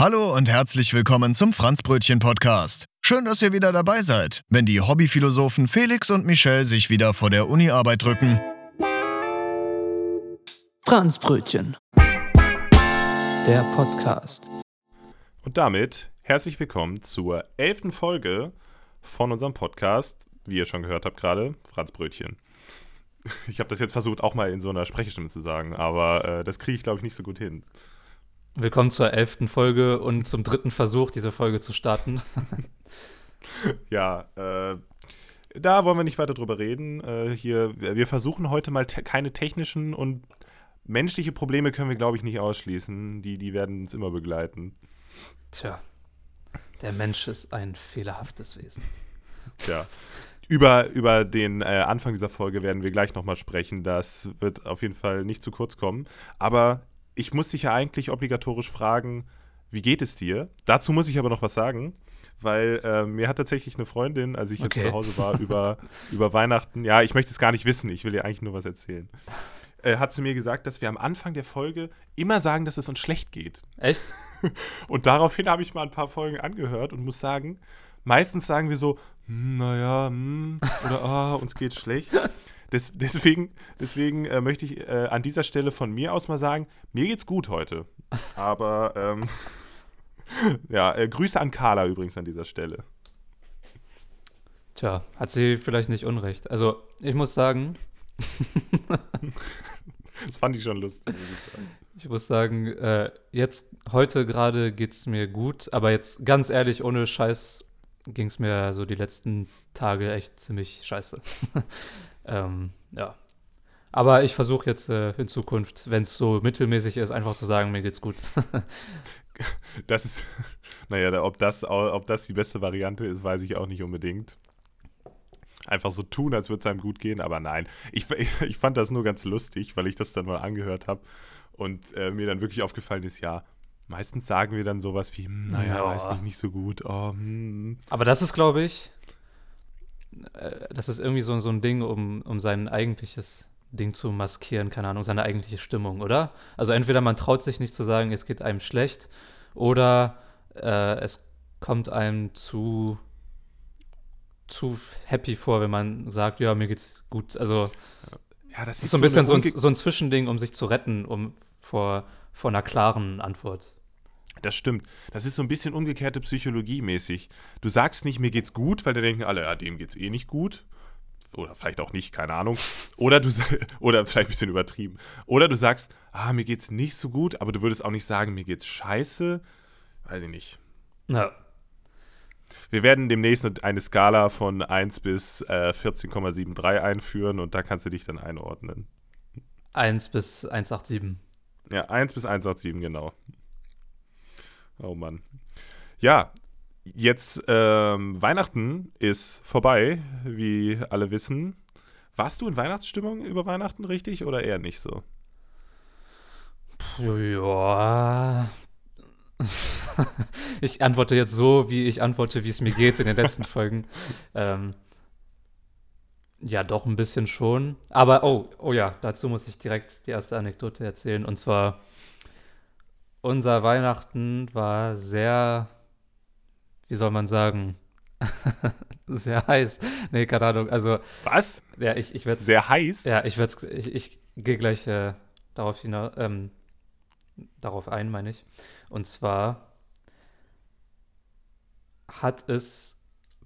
Hallo und herzlich willkommen zum Franzbrötchen Podcast. Schön, dass ihr wieder dabei seid, wenn die Hobbyphilosophen Felix und Michelle sich wieder vor der Uni-Arbeit drücken. Franzbrötchen. Der Podcast. Und damit herzlich willkommen zur elften Folge von unserem Podcast, wie ihr schon gehört habt gerade, Franzbrötchen. Ich habe das jetzt versucht, auch mal in so einer Sprechestimme zu sagen, aber äh, das kriege ich, glaube ich, nicht so gut hin. Willkommen zur elften Folge und zum dritten Versuch, diese Folge zu starten. ja, äh, da wollen wir nicht weiter drüber reden. Äh, hier, wir versuchen heute mal te keine technischen und menschliche Probleme können wir, glaube ich, nicht ausschließen. Die, die werden uns immer begleiten. Tja, der Mensch ist ein fehlerhaftes Wesen. Tja. Über, über den äh, Anfang dieser Folge werden wir gleich nochmal sprechen. Das wird auf jeden Fall nicht zu kurz kommen. Aber ich muss dich ja eigentlich obligatorisch fragen, wie geht es dir? Dazu muss ich aber noch was sagen, weil äh, mir hat tatsächlich eine Freundin, als ich okay. jetzt zu Hause war, über, über Weihnachten, ja, ich möchte es gar nicht wissen, ich will dir eigentlich nur was erzählen, äh, hat sie mir gesagt, dass wir am Anfang der Folge immer sagen, dass es uns schlecht geht. Echt? Und daraufhin habe ich mal ein paar Folgen angehört und muss sagen, meistens sagen wir so, hm, naja, hm, oder ah, uns geht schlecht. Des, deswegen deswegen äh, möchte ich äh, an dieser Stelle von mir aus mal sagen, mir geht's gut heute. Aber ähm, ja, äh, Grüße an Carla übrigens an dieser Stelle. Tja, hat sie vielleicht nicht unrecht. Also, ich muss sagen. das fand ich schon lustig. Ich muss sagen, äh, jetzt, heute gerade geht es mir gut, aber jetzt ganz ehrlich, ohne Scheiß ging es mir so die letzten Tage echt ziemlich scheiße. Ähm, ja. Aber ich versuche jetzt äh, in Zukunft, wenn es so mittelmäßig ist, einfach zu sagen, mir geht's gut. das ist, naja, ob das, ob das die beste Variante ist, weiß ich auch nicht unbedingt. Einfach so tun, als würde es einem gut gehen, aber nein. Ich, ich, fand das nur ganz lustig, weil ich das dann mal angehört habe und äh, mir dann wirklich aufgefallen ist, ja, meistens sagen wir dann sowas wie, hm, naja, ja. weiß nicht, nicht so gut. Oh, hm. Aber das ist, glaube ich, das ist irgendwie so, so ein Ding, um, um sein eigentliches Ding zu maskieren, keine Ahnung, seine eigentliche Stimmung, oder? Also entweder man traut sich nicht zu sagen, es geht einem schlecht, oder äh, es kommt einem zu zu happy vor, wenn man sagt, ja, mir geht's gut. Also ja, das ist, ist so ein bisschen so ein, so ein Zwischending, um sich zu retten, um vor, vor einer klaren Antwort. Das stimmt. Das ist so ein bisschen umgekehrte Psychologie mäßig. Du sagst nicht, mir geht's gut, weil da denken alle, ja, dem geht's eh nicht gut. Oder vielleicht auch nicht, keine Ahnung. Oder du oder vielleicht ein bisschen übertrieben. Oder du sagst, ah, mir geht's nicht so gut, aber du würdest auch nicht sagen, mir geht's scheiße. Weiß ich nicht. Ja. Wir werden demnächst eine Skala von 1 bis äh, 14,73 einführen und da kannst du dich dann einordnen. 1 bis 187. Ja, 1 bis 187, genau. Oh Mann. Ja, jetzt ähm, Weihnachten ist vorbei, wie alle wissen. Warst du in Weihnachtsstimmung über Weihnachten richtig oder eher nicht so? Ja. ich antworte jetzt so, wie ich antworte, wie es mir geht in den letzten Folgen. Ähm, ja, doch ein bisschen schon. Aber oh, oh ja, dazu muss ich direkt die erste Anekdote erzählen. Und zwar unser Weihnachten war sehr, wie soll man sagen, sehr heiß. Nee, keine Ahnung. Also. Was? Ja, ich, ich werde. Sehr heiß? Ja, ich werde. Ich, ich gehe gleich äh, darauf hinaus. Ähm, darauf ein, meine ich. Und zwar hat es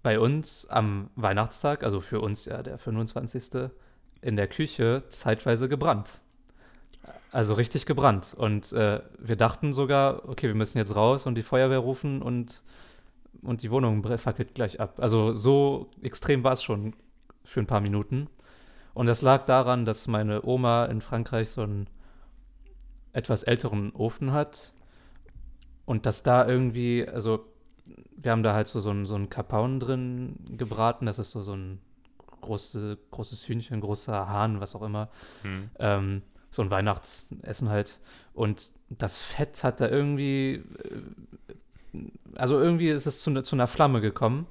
bei uns am Weihnachtstag, also für uns ja der 25. in der Küche zeitweise gebrannt. Also richtig gebrannt. Und äh, wir dachten sogar, okay, wir müssen jetzt raus und die Feuerwehr rufen und, und die Wohnung fackelt gleich ab. Also so extrem war es schon für ein paar Minuten. Und das lag daran, dass meine Oma in Frankreich so einen etwas älteren Ofen hat. Und dass da irgendwie, also wir haben da halt so, so, einen, so einen Kapaun drin gebraten. Das ist so, so ein große, großes Hühnchen, großer Hahn, was auch immer. Hm. Ähm, so ein Weihnachtsessen halt. Und das Fett hat da irgendwie, äh, also irgendwie ist es zu, ne, zu einer Flamme gekommen.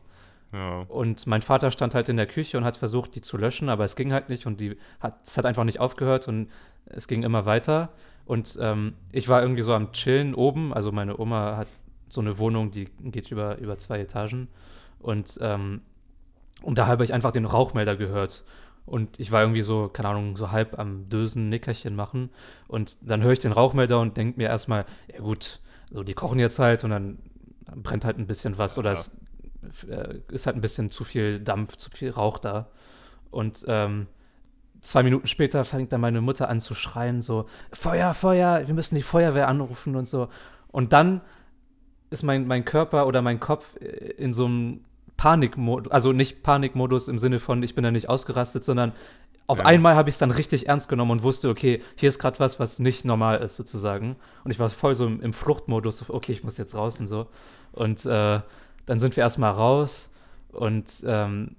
Ja. Und mein Vater stand halt in der Küche und hat versucht, die zu löschen, aber es ging halt nicht und die hat, es hat einfach nicht aufgehört und es ging immer weiter. Und ähm, ich war irgendwie so am Chillen oben, also meine Oma hat so eine Wohnung, die geht über, über zwei Etagen. Und, ähm, und da habe ich einfach den Rauchmelder gehört. Und ich war irgendwie so, keine Ahnung, so halb am Dösen, Nickerchen machen. Und dann höre ich den Rauchmelder und denke mir erstmal, ja gut, so die kochen jetzt halt und dann brennt halt ein bisschen was oder es äh, ist halt ein bisschen zu viel Dampf, zu viel Rauch da. Und ähm, zwei Minuten später fängt dann meine Mutter an zu schreien, so, Feuer, Feuer, wir müssen die Feuerwehr anrufen und so. Und dann ist mein, mein Körper oder mein Kopf in so einem Panikmodus, also nicht Panikmodus im Sinne von, ich bin da nicht ausgerastet, sondern auf ja. einmal habe ich es dann richtig ernst genommen und wusste, okay, hier ist gerade was, was nicht normal ist, sozusagen. Und ich war voll so im, im Fluchtmodus, okay, ich muss jetzt raus und so. Und äh, dann sind wir erstmal raus und ähm,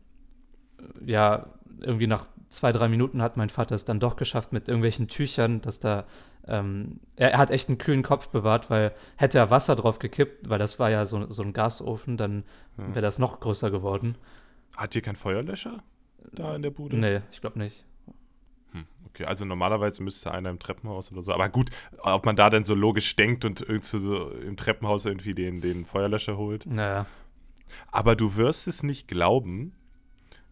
ja, irgendwie nach zwei, drei Minuten hat mein Vater es dann doch geschafft mit irgendwelchen Tüchern, dass da ähm, er, hat echt einen kühlen Kopf bewahrt, weil hätte er Wasser drauf gekippt, weil das war ja so, so ein Gasofen, dann wäre das noch größer geworden. Hat ihr kein Feuerlöscher da in der Bude? Nee, ich glaube nicht. Hm, okay, also normalerweise müsste einer im Treppenhaus oder so. Aber gut, ob man da denn so logisch denkt und irgendwie so im Treppenhaus irgendwie den, den Feuerlöscher holt. Naja. Aber du wirst es nicht glauben,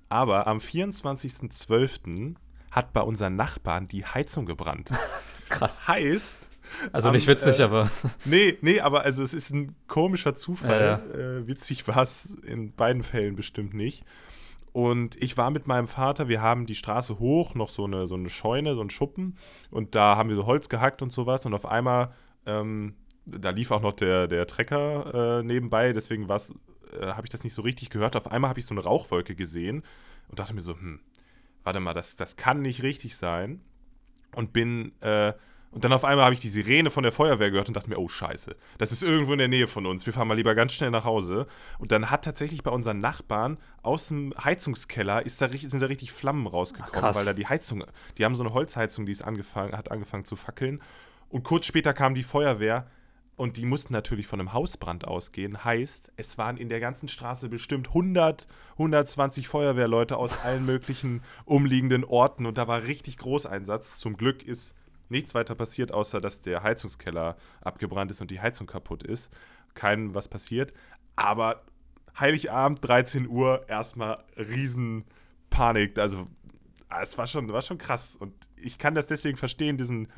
aber am 24.12. hat bei unseren Nachbarn die Heizung gebrannt. Krass. Heißt. Also nicht witzig, äh, aber. Nee, nee, aber also es ist ein komischer Zufall. Ja, ja. Äh, witzig war es in beiden Fällen bestimmt nicht. Und ich war mit meinem Vater, wir haben die Straße hoch, noch so eine, so eine Scheune, so ein Schuppen. Und da haben wir so Holz gehackt und sowas. Und auf einmal, ähm, da lief auch noch der, der Trecker äh, nebenbei, deswegen äh, habe ich das nicht so richtig gehört. Auf einmal habe ich so eine Rauchwolke gesehen und dachte mir so, hm, warte mal, das, das kann nicht richtig sein und bin, äh, und dann auf einmal habe ich die Sirene von der Feuerwehr gehört und dachte mir, oh Scheiße, das ist irgendwo in der Nähe von uns. Wir fahren mal lieber ganz schnell nach Hause. Und dann hat tatsächlich bei unseren Nachbarn aus dem Heizungskeller ist da, sind da richtig Flammen rausgekommen, Ach, weil da die Heizung, die haben so eine Holzheizung, die ist angefangen, hat angefangen zu fackeln. Und kurz später kam die Feuerwehr und die mussten natürlich von einem Hausbrand ausgehen. Heißt, es waren in der ganzen Straße bestimmt 100, 120 Feuerwehrleute aus allen möglichen umliegenden Orten. Und da war richtig Großeinsatz. Zum Glück ist nichts weiter passiert, außer dass der Heizungskeller abgebrannt ist und die Heizung kaputt ist. Keinem was passiert. Aber Heiligabend, 13 Uhr, erstmal Riesenpanik. Also, es war schon, war schon krass. Und ich kann das deswegen verstehen, diesen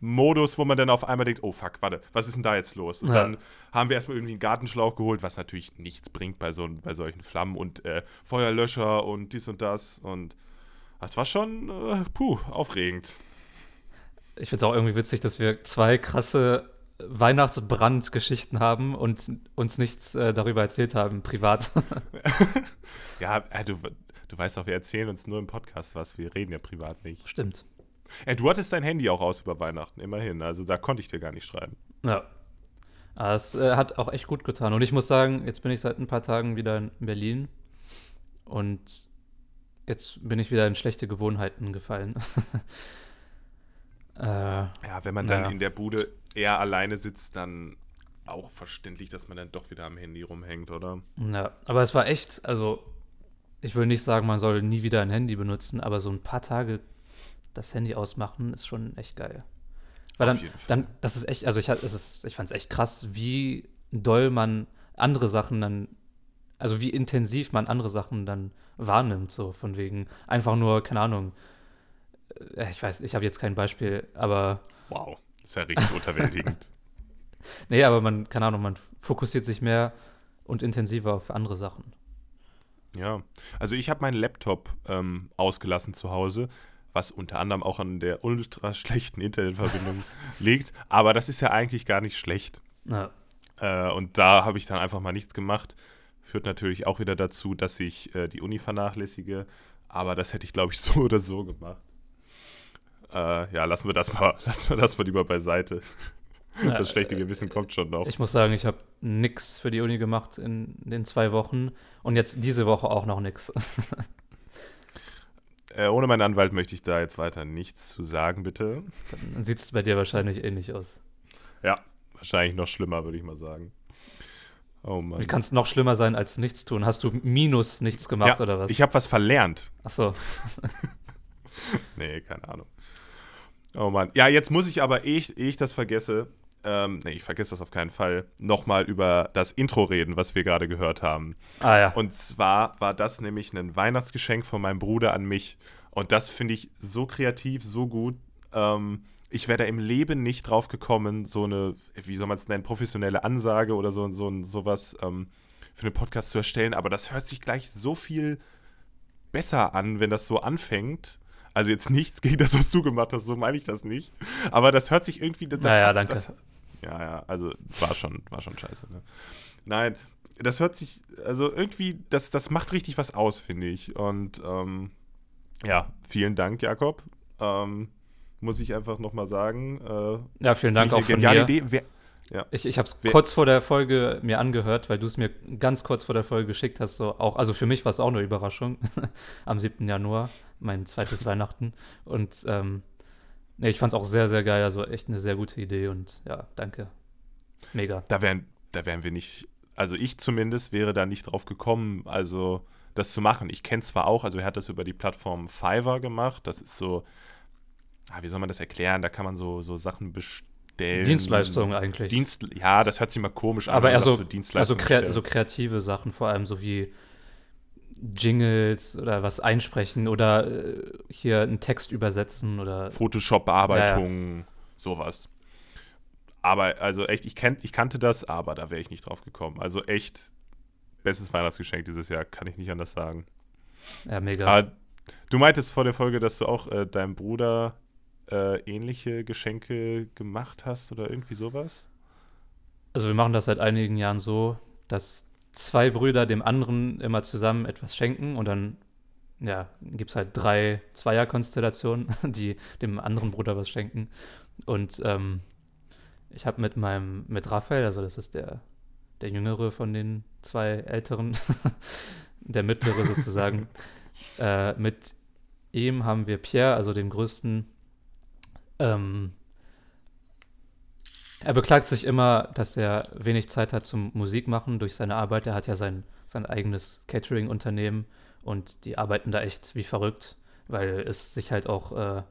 Modus, wo man dann auf einmal denkt, oh fuck, warte, was ist denn da jetzt los? Und ja. dann haben wir erstmal irgendwie einen Gartenschlauch geholt, was natürlich nichts bringt bei, so, bei solchen Flammen und äh, Feuerlöscher und dies und das. Und das war schon, äh, puh, aufregend. Ich finde es auch irgendwie witzig, dass wir zwei krasse Weihnachtsbrandgeschichten haben und uns nichts äh, darüber erzählt haben, privat. ja, äh, du, du weißt doch, wir erzählen uns nur im Podcast was, wir reden ja privat nicht. Stimmt. Ja, du hattest dein Handy auch aus über Weihnachten, immerhin. Also da konnte ich dir gar nicht schreiben. Ja. Aber es äh, hat auch echt gut getan. Und ich muss sagen, jetzt bin ich seit ein paar Tagen wieder in Berlin. Und jetzt bin ich wieder in schlechte Gewohnheiten gefallen. äh, ja, wenn man dann ja. in der Bude eher alleine sitzt, dann auch verständlich, dass man dann doch wieder am Handy rumhängt, oder? Ja, aber es war echt, also ich will nicht sagen, man soll nie wieder ein Handy benutzen, aber so ein paar Tage das Handy ausmachen ist schon echt geil. Weil dann, dann, das ist echt, also ich, ich fand es echt krass, wie doll man andere Sachen dann, also wie intensiv man andere Sachen dann wahrnimmt, so von wegen einfach nur, keine Ahnung, äh, ich weiß, ich habe jetzt kein Beispiel, aber. Wow, ist ja richtig unterwältigend. nee, aber man, keine Ahnung, man fokussiert sich mehr und intensiver auf andere Sachen. Ja, also ich habe meinen Laptop ähm, ausgelassen zu Hause, was unter anderem auch an der ultra schlechten Internetverbindung liegt. Aber das ist ja eigentlich gar nicht schlecht. Ja. Äh, und da habe ich dann einfach mal nichts gemacht. Führt natürlich auch wieder dazu, dass ich äh, die Uni vernachlässige. Aber das hätte ich, glaube ich, so oder so gemacht. Äh, ja, lassen wir das mal, lassen wir das mal lieber beiseite. Ja, das schlechte Gewissen kommt schon noch. Ich muss sagen, ich habe nichts für die Uni gemacht in den zwei Wochen und jetzt diese Woche auch noch nichts. Äh, ohne meinen Anwalt möchte ich da jetzt weiter nichts zu sagen, bitte. Dann sieht es bei dir wahrscheinlich ähnlich aus. Ja, wahrscheinlich noch schlimmer, würde ich mal sagen. Oh Mann. Wie kann es noch schlimmer sein als nichts tun? Hast du minus nichts gemacht ja, oder was? Ich habe was verlernt. Ach so. nee, keine Ahnung. Oh Mann. Ja, jetzt muss ich aber, ehe ich, ehe ich das vergesse, ähm, nee, ich vergesse das auf keinen Fall, nochmal über das Intro reden, was wir gerade gehört haben. Ah ja. Und zwar war das nämlich ein Weihnachtsgeschenk von meinem Bruder an mich. Und das finde ich so kreativ, so gut. Ähm, ich wäre da im Leben nicht drauf gekommen, so eine, wie soll man es nennen, professionelle Ansage oder so, so sowas ähm, für einen Podcast zu erstellen. Aber das hört sich gleich so viel besser an, wenn das so anfängt. Also jetzt nichts gegen das, was du gemacht hast, so meine ich das nicht. Aber das hört sich irgendwie. Das, ja, ja, danke. Das, ja, ja, also war schon, war schon scheiße. Ne? Nein, das hört sich, also irgendwie, das, das macht richtig was aus, finde ich. Und ähm, ja, vielen Dank, Jakob. Ähm, muss ich einfach nochmal sagen. Äh, ja, vielen Dank auch von mir. Idee. Wer, ja. Ich, ich habe es kurz vor der Folge mir angehört, weil du es mir ganz kurz vor der Folge geschickt hast. So auch, also für mich war es auch eine Überraschung am 7. Januar, mein zweites Weihnachten. Und ähm, nee, ich fand es auch sehr, sehr geil. Also echt eine sehr gute Idee und ja, danke. Mega. Da wären, da wären wir nicht, also ich zumindest wäre da nicht drauf gekommen, also das zu machen. Ich kenne zwar auch, also er hat das über die Plattform Fiverr gemacht. Das ist so, ah, wie soll man das erklären? Da kann man so, so Sachen bestellen. Dienstleistungen eigentlich. Dienst, ja, das hört sich mal komisch an. Aber eher so, so, also kre so kreative Sachen, vor allem so wie Jingles oder was einsprechen oder äh, hier einen Text übersetzen oder Photoshop-Bearbeitung, ja, ja. sowas. Aber also echt, ich, kenn, ich kannte das, aber da wäre ich nicht drauf gekommen. Also echt, bestes Weihnachtsgeschenk dieses Jahr, kann ich nicht anders sagen. Ja, mega. Aber du meintest vor der Folge, dass du auch äh, deinem Bruder äh, ähnliche Geschenke gemacht hast oder irgendwie sowas? Also wir machen das seit einigen Jahren so, dass zwei Brüder dem anderen immer zusammen etwas schenken und dann ja, gibt es halt drei Zweierkonstellationen, die dem anderen Bruder was schenken. Und ähm, ich habe mit meinem, mit Raphael, also das ist der, der jüngere von den zwei älteren, der mittlere sozusagen, äh, mit ihm haben wir Pierre, also dem größten, ähm, er beklagt sich immer, dass er wenig Zeit hat zum Musikmachen durch seine Arbeit. Er hat ja sein, sein eigenes Catering-Unternehmen und die arbeiten da echt wie verrückt, weil es sich halt auch, äh,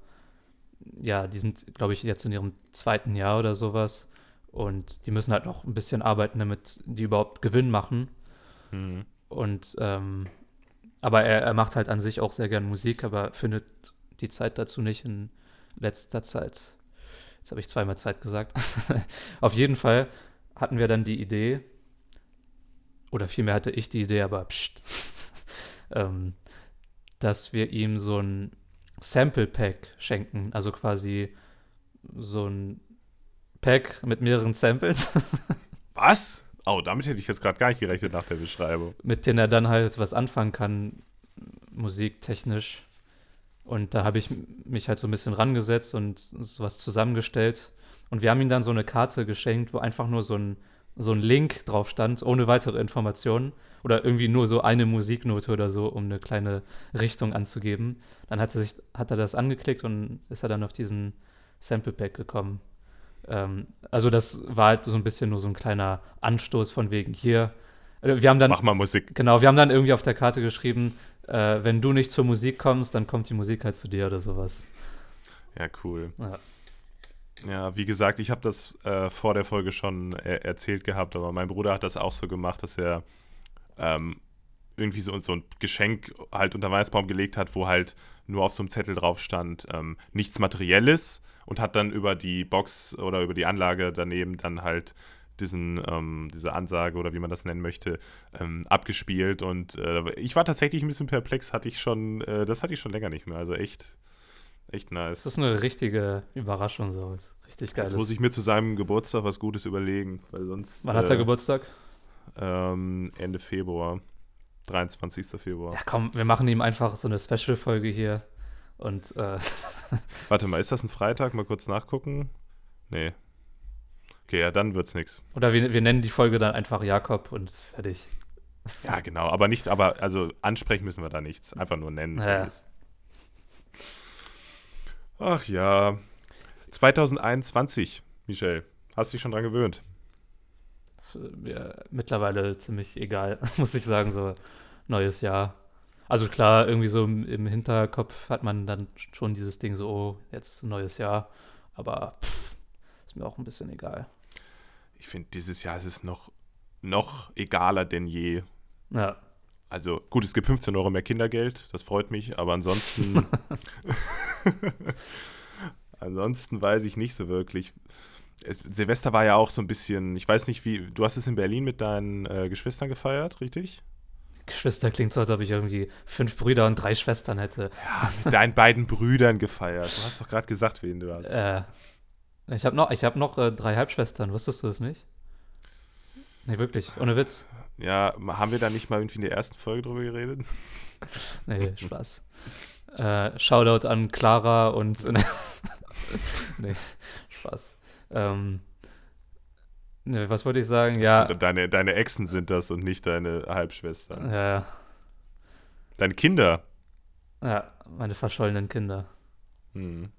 ja, die sind, glaube ich, jetzt in ihrem zweiten Jahr oder sowas und die müssen halt noch ein bisschen arbeiten, damit die überhaupt Gewinn machen. Mhm. Und, ähm, aber er, er macht halt an sich auch sehr gern Musik, aber findet die Zeit dazu nicht in letzter Zeit. Jetzt habe ich zweimal Zeit gesagt. Auf jeden Fall hatten wir dann die Idee, oder vielmehr hatte ich die Idee, aber pst, ähm, dass wir ihm so ein Sample Pack schenken. Also quasi so ein Pack mit mehreren Samples. Was? Oh, damit hätte ich jetzt gerade gar nicht gerechnet nach der Beschreibung. Mit denen er dann halt was anfangen kann, musiktechnisch. Und da habe ich mich halt so ein bisschen rangesetzt und sowas zusammengestellt. Und wir haben ihm dann so eine Karte geschenkt, wo einfach nur so ein, so ein Link drauf stand, ohne weitere Informationen. Oder irgendwie nur so eine Musiknote oder so, um eine kleine Richtung anzugeben. Dann hat er, sich, hat er das angeklickt und ist er dann auf diesen Sample Pack gekommen. Ähm, also das war halt so ein bisschen nur so ein kleiner Anstoß von wegen hier. Äh, wir haben dann, Mach mal Musik. Genau, wir haben dann irgendwie auf der Karte geschrieben, äh, wenn du nicht zur Musik kommst, dann kommt die Musik halt zu dir oder sowas. Ja, cool. Ja. Ja, wie gesagt, ich habe das äh, vor der Folge schon er erzählt gehabt, aber mein Bruder hat das auch so gemacht, dass er ähm, irgendwie so, so ein Geschenk halt unter Weihnachtsbaum gelegt hat, wo halt nur auf so einem Zettel drauf stand, ähm, nichts Materielles und hat dann über die Box oder über die Anlage daneben dann halt diesen, ähm, diese Ansage oder wie man das nennen möchte, ähm, abgespielt. Und äh, ich war tatsächlich ein bisschen perplex, hatte ich schon, äh, das hatte ich schon länger nicht mehr. Also echt, echt nice. Das ist eine richtige Überraschung, so. Ist richtig geil. Jetzt muss ich mir zu seinem Geburtstag was Gutes überlegen, weil sonst. Wann hat er äh, Geburtstag? Ähm, Ende Februar. 23. Februar. Ja, komm, wir machen ihm einfach so eine Special-Folge hier. Und äh Warte mal, ist das ein Freitag? Mal kurz nachgucken. Nee, Okay, ja, dann wird's nichts. Oder wir, wir nennen die Folge dann einfach Jakob und fertig. Ja, genau, aber nicht, aber also ansprechen müssen wir da nichts. Einfach nur nennen. Ja. Ach ja. 2021, Michel. Hast du dich schon dran gewöhnt? Ja, mittlerweile ziemlich egal, muss ich sagen, so neues Jahr. Also klar, irgendwie so im, im Hinterkopf hat man dann schon dieses Ding so, oh, jetzt neues Jahr. Aber pff, ist mir auch ein bisschen egal. Ich finde, dieses Jahr ist es noch, noch egaler denn je. Ja. Also gut, es gibt 15 Euro mehr Kindergeld, das freut mich, aber ansonsten, ansonsten weiß ich nicht so wirklich. Es, Silvester war ja auch so ein bisschen, ich weiß nicht wie, du hast es in Berlin mit deinen äh, Geschwistern gefeiert, richtig? Geschwister klingt so, als ob ich irgendwie fünf Brüder und drei Schwestern hätte. Ja, mit deinen beiden Brüdern gefeiert. Du hast doch gerade gesagt, wen du hast. Äh, ich habe noch, ich hab noch äh, drei Halbschwestern, wusstest du das nicht? Nee, wirklich, ohne Witz. Ja, haben wir da nicht mal irgendwie in der ersten Folge drüber geredet? Nee, Spaß. äh, Shoutout an Clara und. nee, Spaß. Ähm, nee, was wollte ich sagen? Ja. Deine, deine Exen sind das und nicht deine Halbschwestern. Ja. Deine Kinder. Ja, meine verschollenen Kinder. Hm.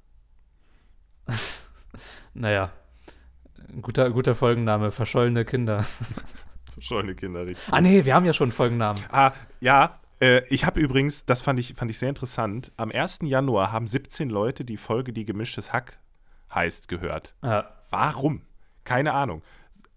naja. Guter, guter Folgenname, verschollene Kinder. verschollene Kinder, richtig. Ah, nee, wir haben ja schon einen Folgennamen. Ah, ja. Äh, ich habe übrigens, das fand ich, fand ich sehr interessant, am 1. Januar haben 17 Leute die Folge Die gemischtes Hack heißt gehört. Ja. Warum? Keine Ahnung.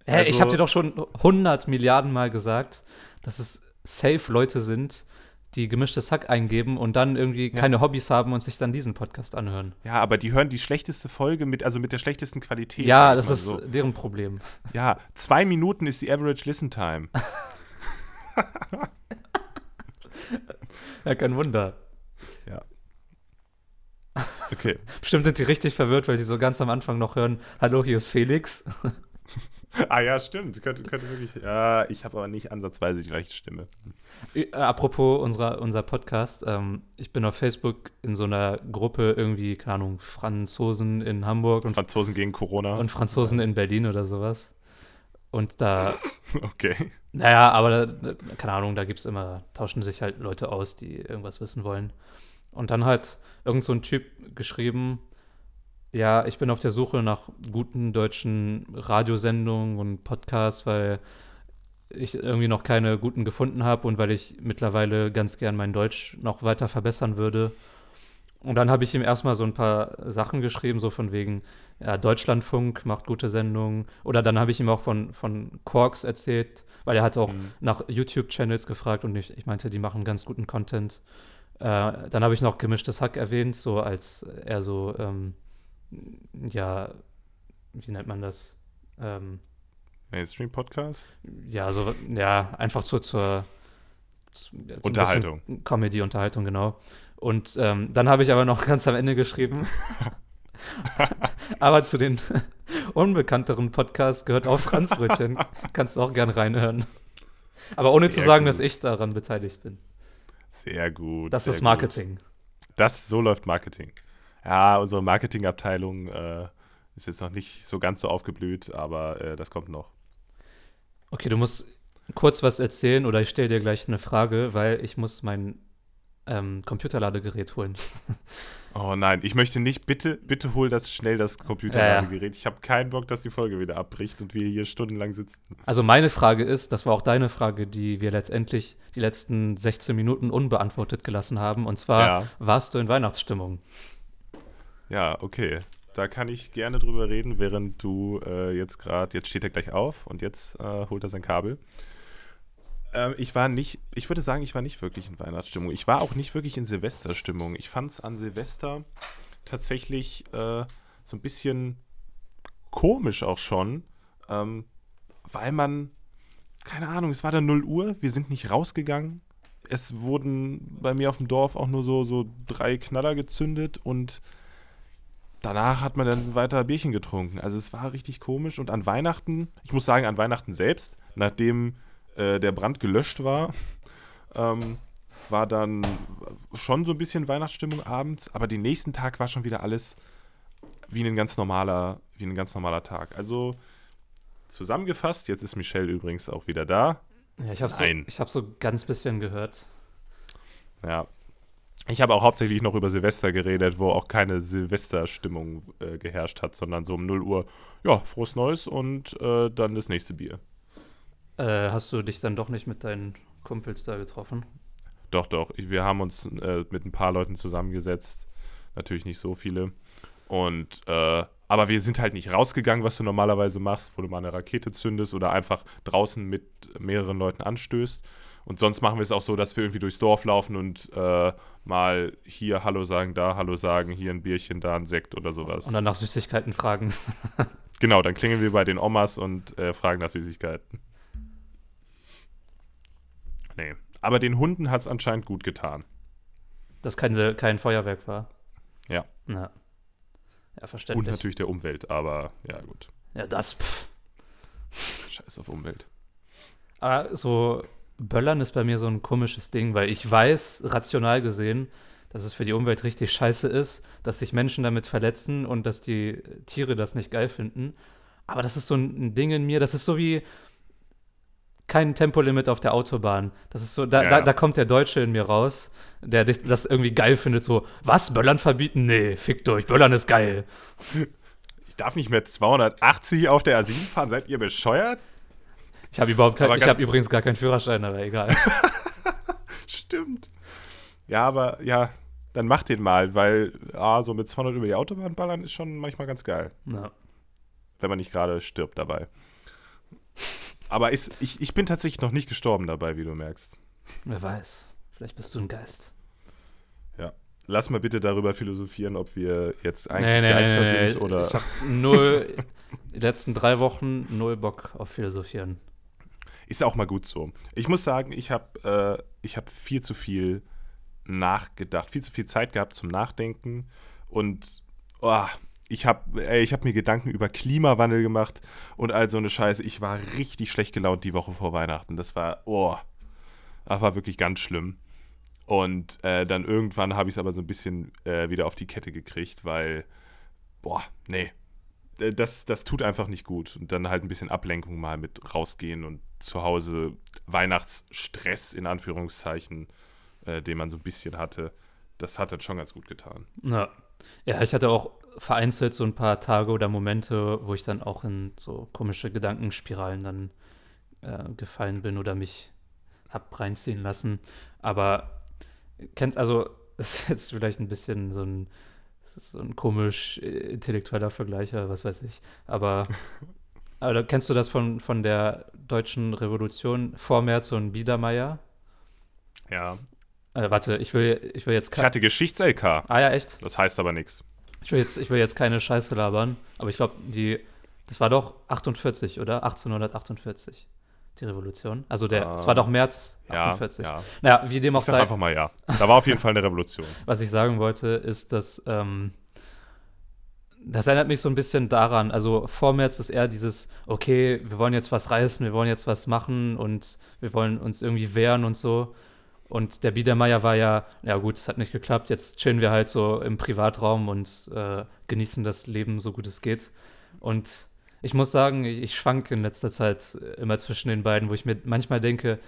Hä, also, ich habe dir doch schon 100 Milliarden Mal gesagt, dass es safe Leute sind, die gemischtes Hack eingeben und dann irgendwie ja. keine Hobbys haben und sich dann diesen Podcast anhören. Ja, aber die hören die schlechteste Folge mit, also mit der schlechtesten Qualität. Ja, das ist so. deren Problem. Ja, zwei Minuten ist die Average Listen Time. ja, kein Wunder. Ja. Okay. Bestimmt sind die richtig verwirrt, weil die so ganz am Anfang noch hören: Hallo, hier ist Felix. ah ja, stimmt. Könnte, könnte wirklich. Ja, ich habe aber nicht ansatzweise die gleiche Stimme. Äh, apropos unserer, unser Podcast, ähm, ich bin auf Facebook in so einer Gruppe irgendwie, keine Ahnung, Franzosen in Hamburg und Franzosen gegen Corona. Und Franzosen in Berlin oder sowas. Und da. Okay. Naja, aber da, keine Ahnung, da gibt es immer, tauschen sich halt Leute aus, die irgendwas wissen wollen. Und dann halt irgend so ein Typ geschrieben, ja, ich bin auf der Suche nach guten deutschen Radiosendungen und Podcasts, weil ich irgendwie noch keine guten gefunden habe und weil ich mittlerweile ganz gern mein Deutsch noch weiter verbessern würde. Und dann habe ich ihm erstmal so ein paar Sachen geschrieben, so von wegen, ja, Deutschlandfunk macht gute Sendungen. Oder dann habe ich ihm auch von, von Quarks erzählt, weil er hat auch mhm. nach YouTube-Channels gefragt und ich, ich meinte, die machen ganz guten Content. Äh, dann habe ich noch gemischtes Hack erwähnt, so als er so, ähm, ja, wie nennt man das? Ähm, Mainstream-Podcast? Ja, so, ja, einfach so zur, zu, Unterhaltung. Comedy-Unterhaltung, genau. Und ähm, dann habe ich aber noch ganz am Ende geschrieben. aber zu den unbekannteren Podcasts gehört auch Franzbrötchen. Kannst du auch gern reinhören. Aber ohne sehr zu sagen, gut. dass ich daran beteiligt bin. Sehr gut. Das sehr ist Marketing. Gut. Das, so läuft Marketing. Ja, unsere Marketingabteilung äh, ist jetzt noch nicht so ganz so aufgeblüht, aber äh, das kommt noch. Okay, du musst kurz was erzählen oder ich stelle dir gleich eine Frage, weil ich muss mein ähm, Computerladegerät holen. oh nein, ich möchte nicht, bitte, bitte hol das schnell, das Computerladegerät. Ja. Ich habe keinen Bock, dass die Folge wieder abbricht und wir hier stundenlang sitzen. Also meine Frage ist, das war auch deine Frage, die wir letztendlich die letzten 16 Minuten unbeantwortet gelassen haben. Und zwar, ja. warst du in Weihnachtsstimmung? Ja, okay da kann ich gerne drüber reden, während du äh, jetzt gerade, jetzt steht er gleich auf und jetzt äh, holt er sein Kabel. Ähm, ich war nicht, ich würde sagen, ich war nicht wirklich in Weihnachtsstimmung. Ich war auch nicht wirklich in Silvesterstimmung. Ich fand es an Silvester tatsächlich äh, so ein bisschen komisch auch schon, ähm, weil man, keine Ahnung, es war dann 0 Uhr, wir sind nicht rausgegangen. Es wurden bei mir auf dem Dorf auch nur so, so drei Knaller gezündet und danach hat man dann weiter Bierchen getrunken. Also es war richtig komisch. Und an Weihnachten, ich muss sagen, an Weihnachten selbst, nachdem äh, der Brand gelöscht war, ähm, war dann schon so ein bisschen Weihnachtsstimmung abends, aber den nächsten Tag war schon wieder alles wie ein ganz normaler, wie ein ganz normaler Tag. Also zusammengefasst, jetzt ist Michelle übrigens auch wieder da. Ja, ich habe so, hab so ganz bisschen gehört. Ja, ich habe auch hauptsächlich noch über Silvester geredet, wo auch keine Silvesterstimmung äh, geherrscht hat, sondern so um 0 Uhr, ja, frohes Neues und äh, dann das nächste Bier. Äh, hast du dich dann doch nicht mit deinen Kumpels da getroffen? Doch, doch. Wir haben uns äh, mit ein paar Leuten zusammengesetzt. Natürlich nicht so viele. Und äh, Aber wir sind halt nicht rausgegangen, was du normalerweise machst, wo du mal eine Rakete zündest oder einfach draußen mit mehreren Leuten anstößt. Und sonst machen wir es auch so, dass wir irgendwie durchs Dorf laufen und äh, mal hier Hallo sagen, da Hallo sagen, hier ein Bierchen, da ein Sekt oder sowas. Und dann nach Süßigkeiten fragen. genau, dann klingeln wir bei den Omas und äh, fragen nach Süßigkeiten. Nee. Aber den Hunden hat es anscheinend gut getan. Dass kein, kein Feuerwerk war. Ja. Ja, ja verständlich. Und natürlich der Umwelt, aber ja, gut. Ja, das. Pff. Scheiß auf Umwelt. Aber so Böllern ist bei mir so ein komisches Ding, weil ich weiß, rational gesehen, dass es für die Umwelt richtig scheiße ist, dass sich Menschen damit verletzen und dass die Tiere das nicht geil finden. Aber das ist so ein Ding in mir, das ist so wie kein Tempolimit auf der Autobahn. Das ist so, da, Ja. da, da kommt der Deutsche in mir raus, der das irgendwie geil findet, so, was, Böllern verbieten? Nee, fickt euch, Böllern ist geil. Ich darf nicht mehr 280 auf der A7 fahren, seid ihr bescheuert? Ich habe überhaupt kein, ich habe übrigens gar keinen Führerschein, aber egal. Stimmt. Ja, aber ja, dann mach den mal, weil ah, so mit 200 über die Autobahn ballern ist schon manchmal ganz geil, Ja. wenn man nicht gerade stirbt dabei. Aber ist, ich, ich bin tatsächlich noch nicht gestorben dabei, wie du merkst. Wer weiß, vielleicht bist du ein Geist. Ja. Lass mal bitte darüber philosophieren, ob wir jetzt eigentlich Geister sind oder. Ich habe null, die letzten drei Wochen null Bock auf Philosophieren. Ist auch mal gut so. Ich muss sagen, ich habe äh, hab viel zu viel nachgedacht, viel zu viel Zeit gehabt zum Nachdenken und oh, ich habe hab mir Gedanken über Klimawandel gemacht und all so eine Scheiße. Ich war richtig schlecht gelaunt die Woche vor Weihnachten. Das war, oh, das war wirklich ganz schlimm. Und äh, dann irgendwann habe ich es aber so ein bisschen äh, wieder auf die Kette gekriegt, weil, boah, nee, das, das tut einfach nicht gut. Und dann halt ein bisschen Ablenkung mal mit rausgehen und zu Hause Weihnachtsstress in Anführungszeichen, äh, den man so ein bisschen hatte. Das hat dann schon ganz gut getan. Ja. ja, ich hatte auch vereinzelt so ein paar Tage oder Momente, wo ich dann auch in so komische Gedankenspiralen dann äh, gefallen bin oder mich hab reinziehen lassen. Aber kennst also, das ist jetzt vielleicht ein bisschen so ein, das ist so ein komisch äh, intellektueller Vergleich was weiß ich. Aber, aber kennst du das von, von der deutschen Revolution vor März und Biedermeier? Ja. Äh, warte, ich will, ich will jetzt Ich hatte Geschichts-LK. Ah ja, echt? Das heißt aber nichts. Ich will jetzt, ich will jetzt keine Scheiße labern, aber ich glaube, die, das war doch 48, oder? 1848, die Revolution. Also der, Ah. es war doch März Ja, 48. ja. Naja, wie dem auch sei, einfach mal ja. Da war auf jeden Fall eine Revolution. was ich sagen wollte, ist, dass, ähm, das erinnert mich so ein bisschen daran, also vor März ist eher dieses, okay, wir wollen jetzt was reißen, wir wollen jetzt was machen und wir wollen uns irgendwie wehren und so. Und der Biedermeier war ja, ja gut, es hat nicht geklappt, jetzt chillen wir halt so im Privatraum und äh, genießen das Leben so gut es geht. Und ich muss sagen, ich, ich schwank in letzter Zeit immer zwischen den beiden, wo ich mir manchmal denke,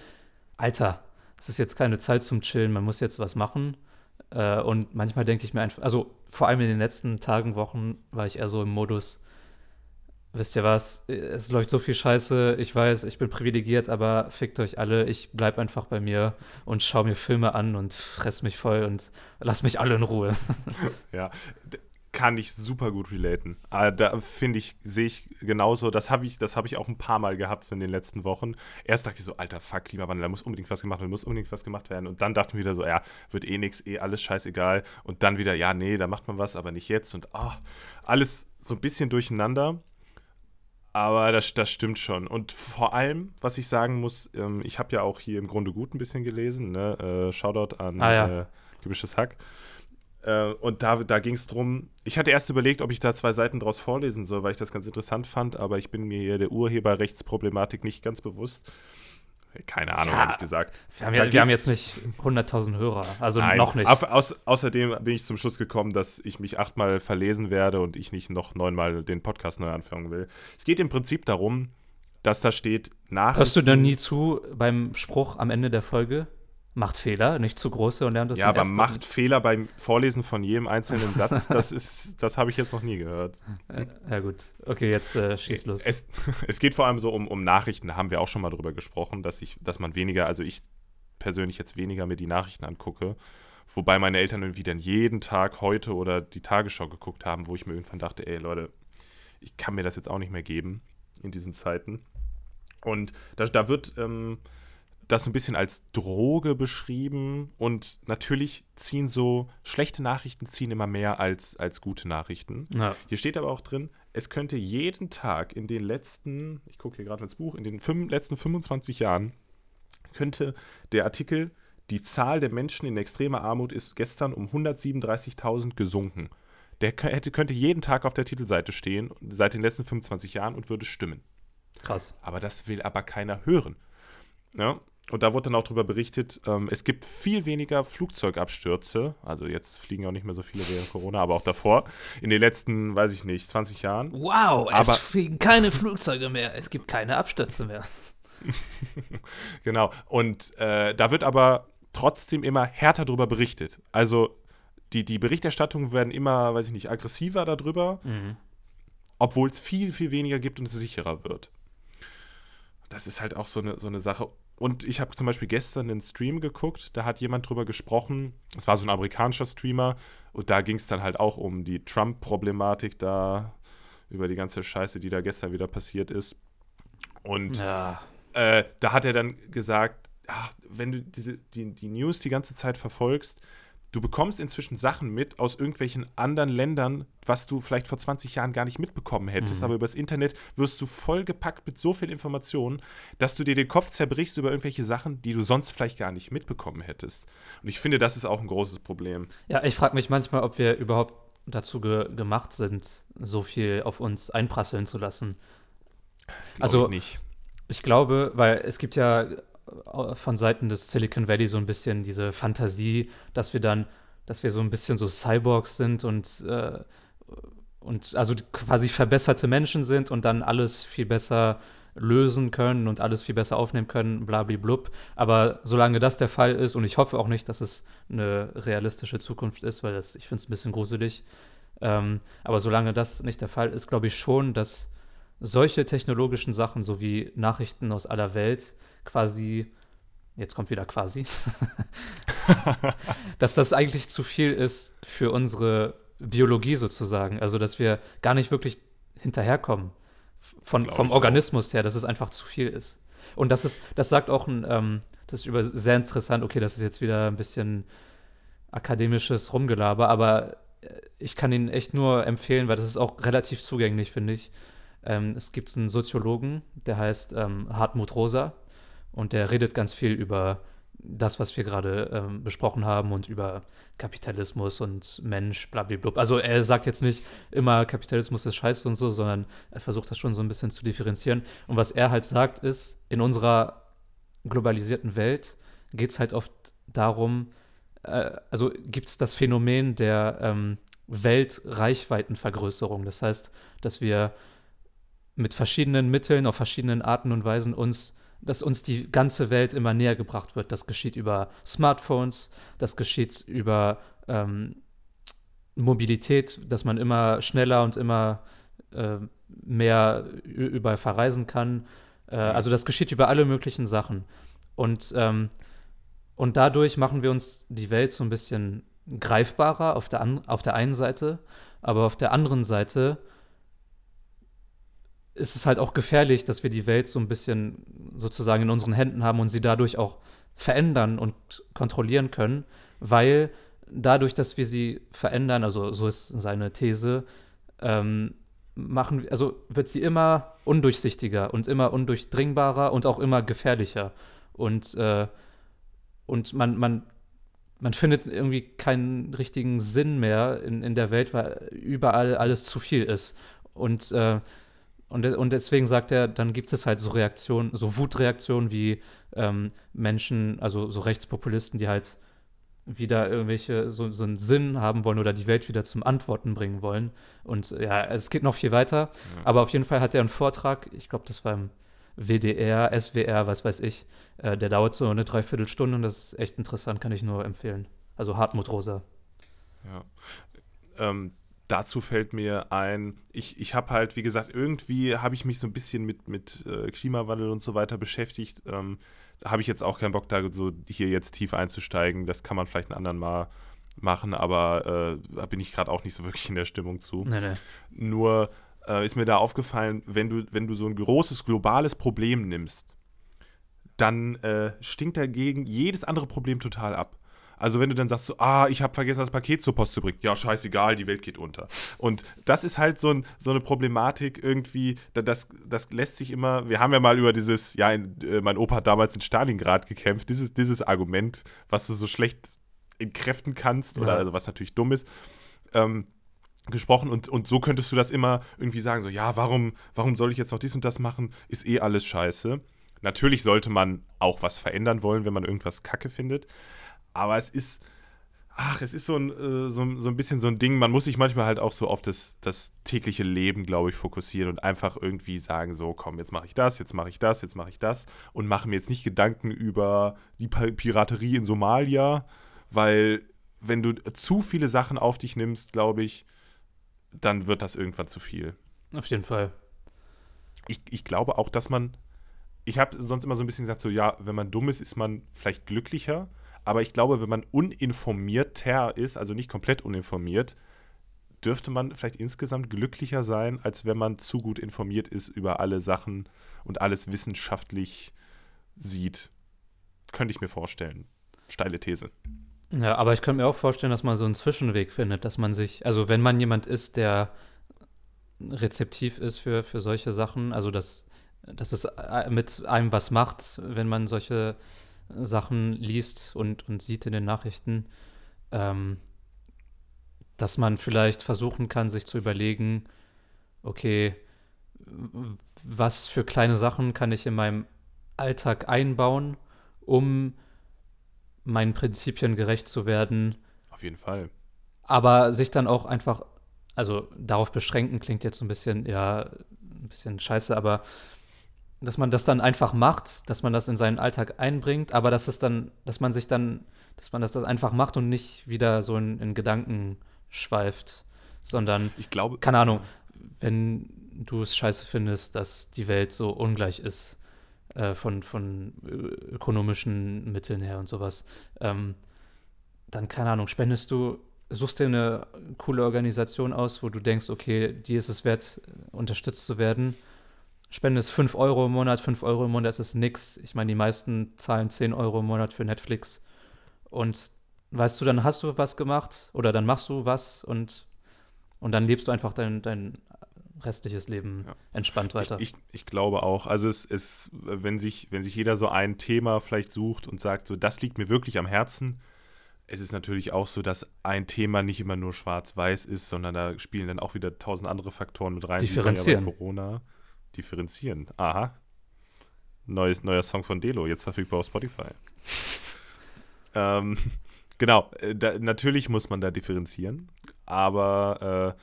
Alter, es ist jetzt keine Zeit zum Chillen, man muss jetzt was machen. Äh, und manchmal denke ich mir einfach, also vor allem in den letzten Tagen, Wochen war ich eher so im Modus, wisst ihr was, es läuft so viel Scheiße, ich weiß, ich bin privilegiert, aber fickt euch alle, ich bleib einfach bei mir und schau mir Filme an und fress mich voll und lass mich alle in Ruhe. Ja, kann ich super gut relaten. Ah, Da finde ich, sehe ich genauso. Das habe ich, das habe ich auch ein paar Mal gehabt so in den letzten Wochen. Erst dachte ich so, alter Fuck, Klimawandel, da muss unbedingt was gemacht werden, muss unbedingt was gemacht werden. Und dann dachten wir wieder so, ja, wird eh nix, eh alles scheißegal. Und dann wieder, ja, nee, da macht man was, aber nicht jetzt. Und ah, alles so ein bisschen durcheinander. Aber das, das stimmt schon. Und vor allem, was ich sagen muss, ähm, ich habe ja auch hier im Grunde gut ein bisschen gelesen. Ne? Äh, Shoutout an Ah, ja. äh, Gemischtes Hack. Äh, und da, da ging es drum, ich hatte erst überlegt, ob ich da zwei Seiten draus vorlesen soll, weil ich das ganz interessant fand, aber ich bin mir hier der Urheberrechtsproblematik nicht ganz bewusst. Keine Ahnung, Ja. ehrlich gesagt. Wir haben, ja, wir haben jetzt nicht 100.000 Hörer, also Nein. noch nicht. Auf, aus, außerdem bin ich zum Schluss gekommen, dass ich mich achtmal verlesen werde und ich nicht noch neunmal den Podcast neu anfangen will. Es geht im Prinzip darum, dass da steht, nach. Hörst du denn nie zu beim Spruch am Ende der Folge? Macht Fehler, nicht zu große und lernt das Ja, aber macht Fehler beim Vorlesen von jedem einzelnen Satz, das ist, das habe ich jetzt noch nie gehört. Äh, ja, gut. Okay, jetzt äh, schieß los. Es, es geht vor allem so um, um Nachrichten, da haben wir auch schon mal drüber gesprochen, dass ich, dass man weniger, also ich persönlich jetzt weniger mir die Nachrichten angucke, wobei meine Eltern irgendwie dann jeden Tag heute oder die Tagesschau geguckt haben, wo ich mir irgendwann dachte, ey Leute, ich kann mir das jetzt auch nicht mehr geben in diesen Zeiten. Und da, da wird ähm, das ein bisschen als Droge beschrieben und natürlich ziehen so schlechte Nachrichten ziehen immer mehr als, als gute Nachrichten. Ja. Hier steht aber auch drin, es könnte jeden Tag in den letzten, ich gucke hier gerade ins Buch, in den fünf, letzten 25 Jahren könnte der Artikel, die Zahl der Menschen in extremer Armut ist gestern um 137.000 gesunken. Der hätte, könnte jeden Tag auf der Titelseite stehen, seit den letzten 25 Jahren und würde stimmen. Krass. Aber das will aber keiner hören. Ja? Und da wurde dann auch darüber berichtet, ähm, es gibt viel weniger Flugzeugabstürze. Also jetzt fliegen auch nicht mehr so viele während Corona, aber auch davor. In den letzten, weiß ich nicht, 20 Jahren. Wow, aber es fliegen keine Flugzeuge mehr. Es gibt keine Abstürze mehr. genau. Und äh, da wird aber trotzdem immer härter darüber berichtet. Also die, die Berichterstattungen werden immer, weiß ich nicht, aggressiver darüber, mhm. obwohl es viel, viel weniger gibt und es sicherer wird. Das ist halt auch so eine, so eine Sache. Und ich habe zum Beispiel gestern einen Stream geguckt, da hat jemand drüber gesprochen, es war so ein amerikanischer Streamer, und da ging es dann halt auch um die Trump-Problematik da, über die ganze Scheiße, die da gestern wieder passiert ist. Und ja. äh, da hat er dann gesagt, ach, wenn du diese, die, die News die ganze Zeit verfolgst, du bekommst inzwischen Sachen mit aus irgendwelchen anderen Ländern, was du vielleicht vor 20 Jahren gar nicht mitbekommen hättest. Mhm. Aber übers Internet wirst du vollgepackt mit so viel Informationen, dass du dir den Kopf zerbrichst über irgendwelche Sachen, die du sonst vielleicht gar nicht mitbekommen hättest. Und ich finde, das ist auch ein großes Problem. Ja, ich frage mich manchmal, ob wir überhaupt dazu ge gemacht sind, so viel auf uns einprasseln zu lassen. Glaube also, ich nicht. Ich glaube, weil es gibt ja von Seiten des Silicon Valley so ein bisschen diese Fantasie, dass wir dann, dass wir so ein bisschen so Cyborgs sind und, äh, und also quasi verbesserte Menschen sind und dann alles viel besser lösen können und alles viel besser aufnehmen können, blablablub. Aber solange das der Fall ist, und ich hoffe auch nicht, dass es eine realistische Zukunft ist, weil das, ich finde es ein bisschen gruselig, ähm, aber solange das nicht der Fall ist, glaube ich schon, dass solche technologischen Sachen sowie Nachrichten aus aller Welt quasi, jetzt kommt wieder quasi, dass das eigentlich zu viel ist für unsere Biologie sozusagen. Also, dass wir gar nicht wirklich hinterherkommen von, vom Organismus auch. her, dass es einfach zu viel ist. Und das ist, das sagt auch ein, ähm, das ist über sehr interessant, okay, das ist jetzt wieder ein bisschen akademisches Rumgelaber, aber äh, ich kann ihn echt nur empfehlen, weil das ist auch relativ zugänglich, finde ich. Ähm, es gibt einen Soziologen, der heißt ähm, Hartmut Rosa. Und der redet ganz viel über das, was wir gerade ähm, besprochen haben und über Kapitalismus und Mensch, blablabla. Also er sagt jetzt nicht immer, Kapitalismus ist scheiße und so, sondern er versucht das schon so ein bisschen zu differenzieren. Und was er halt sagt, ist, in unserer globalisierten Welt geht es halt oft darum, äh, also gibt es das Phänomen der ähm, Weltreichweitenvergrößerung. Das heißt, dass wir mit verschiedenen Mitteln, auf verschiedenen Arten und Weisen uns dass uns die ganze Welt immer näher gebracht wird. Das geschieht über Smartphones, das geschieht über ähm, Mobilität, dass man immer schneller und immer äh, mehr überall verreisen kann. Äh, also das geschieht über alle möglichen Sachen. Und, ähm, und dadurch machen wir uns die Welt so ein bisschen greifbarer auf der, an, auf der einen Seite, aber auf der anderen Seite ist es halt auch gefährlich, dass wir die Welt so ein bisschen sozusagen in unseren Händen haben und sie dadurch auch verändern und kontrollieren können, weil dadurch, dass wir sie verändern, also so ist seine These, ähm, machen, also wird sie immer undurchsichtiger und immer undurchdringbarer und auch immer gefährlicher. Und, äh, und man, man, man findet irgendwie keinen richtigen Sinn mehr in, in der Welt, weil überall alles zu viel ist. Und äh, und, und deswegen sagt er, dann gibt es halt so Reaktionen, so Wutreaktionen wie ähm, Menschen, also so Rechtspopulisten, die halt wieder irgendwelche, so, so einen Sinn haben wollen oder die Welt wieder zum Antworten bringen wollen. Und ja, es geht noch viel weiter. Ja. Aber auf jeden Fall hat er einen Vortrag, ich glaube, das war im WDR, SWR, was weiß ich, äh, der dauert so eine Dreiviertelstunde und das ist echt interessant, kann ich nur empfehlen. Also Hartmut Rosa. Ja. Ähm, dazu fällt mir ein, ich, ich habe halt, wie gesagt, irgendwie habe ich mich so ein bisschen mit, mit äh, Klimawandel und so weiter beschäftigt. Ähm, da habe ich jetzt auch keinen Bock, da so hier jetzt tief einzusteigen. Das kann man vielleicht einen anderen Mal machen, aber äh, da bin ich gerade auch nicht so wirklich in der Stimmung zu. Nee, nee. Nur äh, ist mir da aufgefallen, wenn du, wenn du so ein großes globales Problem nimmst, dann äh, stinkt dagegen jedes andere Problem total ab. Also wenn du dann sagst so, ah, ich habe vergessen, das Paket zur Post zu bringen. Ja, scheißegal, die Welt geht unter. Und das ist halt so, ein, so eine Problematik irgendwie, das, das lässt sich immer, wir haben ja mal über dieses, ja, in, äh, mein Opa hat damals in Stalingrad gekämpft, dieses, dieses Argument, was du so schlecht entkräften kannst, ja. oder also was natürlich dumm ist, ähm, gesprochen und, und so könntest du das immer irgendwie sagen, so, ja, warum, warum soll ich jetzt noch dies und das machen, ist eh alles scheiße. Natürlich sollte man auch was verändern wollen, wenn man irgendwas kacke findet, aber es ist, ach, es ist so ein, äh, so, so ein bisschen so ein Ding, man muss sich manchmal halt auch so auf das, das tägliche Leben, glaube ich, fokussieren und einfach irgendwie sagen, so, komm, jetzt mache ich das, jetzt mache ich das, jetzt mache ich das und mache mir jetzt nicht Gedanken über die Piraterie in Somalia, weil wenn du zu viele Sachen auf dich nimmst, glaube ich, dann wird das irgendwann zu viel. Auf jeden Fall. Ich, ich glaube auch, dass man, ich habe sonst immer so ein bisschen gesagt, so ja, wenn man dumm ist, ist man vielleicht glücklicher, aber ich glaube, wenn man uninformierter ist, also nicht komplett uninformiert, dürfte man vielleicht insgesamt glücklicher sein, als wenn man zu gut informiert ist über alle Sachen und alles wissenschaftlich sieht. Könnte ich mir vorstellen. Steile These. Ja, aber ich könnte mir auch vorstellen, dass man so einen Zwischenweg findet, dass man sich, also wenn man jemand ist, der rezeptiv ist für, für solche Sachen, also dass, dass es äh, mit einem was macht, wenn man solche Sachen liest und, und sieht in den Nachrichten, ähm, dass man vielleicht versuchen kann, sich zu überlegen, okay, was für kleine Sachen kann ich in meinem Alltag einbauen, um meinen Prinzipien gerecht zu werden. Auf jeden Fall. Aber sich dann auch einfach, also darauf beschränken klingt jetzt so ein bisschen, ja, ein bisschen scheiße, aber dass man das dann einfach macht, dass man das in seinen Alltag einbringt, aber dass es dann, dass man sich dann, dass man das, das einfach macht und nicht wieder so in, in Gedanken schweift, sondern, ich glaube, keine Ahnung, wenn du es scheiße findest, dass die Welt so ungleich ist, äh, von, von ökonomischen Mitteln her und sowas, ähm, dann, keine Ahnung, spendest du, suchst dir eine coole Organisation aus, wo du denkst, okay, die ist es wert, unterstützt zu werden spendest 5 Euro im Monat, 5 Euro im Monat ist nix. Ich meine, die meisten zahlen 10 Euro im Monat für Netflix. Und weißt du, dann hast du was gemacht oder dann machst du was und, und dann lebst du einfach dein, dein restliches Leben ja. entspannt weiter. Ich, ich, ich, glaube auch. Also es ist, wenn sich, wenn sich jeder so ein Thema vielleicht sucht und sagt, so das liegt mir wirklich am Herzen, es ist natürlich auch so, dass ein Thema nicht immer nur schwarz-weiß ist, sondern da spielen dann auch wieder tausend andere Faktoren mit rein. Differenzieren. Wie Corona differenzieren. Aha. Neues, neuer Song von Delo, jetzt verfügbar auf Spotify. ähm, genau, äh, da, natürlich muss man da differenzieren, aber äh,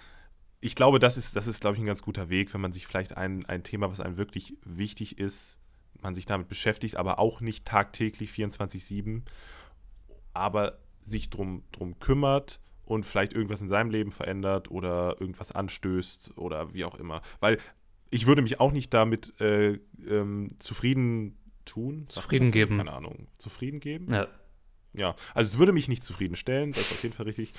ich glaube, das ist, das ist, glaube ich, ein ganz guter Weg, wenn man sich vielleicht ein, ein Thema, was einem wirklich wichtig ist, man sich damit beschäftigt, aber auch nicht tagtäglich 24-7, aber sich drum, drum kümmert und vielleicht irgendwas in seinem Leben verändert oder irgendwas anstößt oder wie auch immer. Weil ich würde mich auch nicht damit äh, ähm, zufrieden tun. Zufrieden geben. Keine Ahnung. Zufrieden geben? Ja. Ja, also es würde mich nicht zufriedenstellen, das ist auf jeden Fall richtig.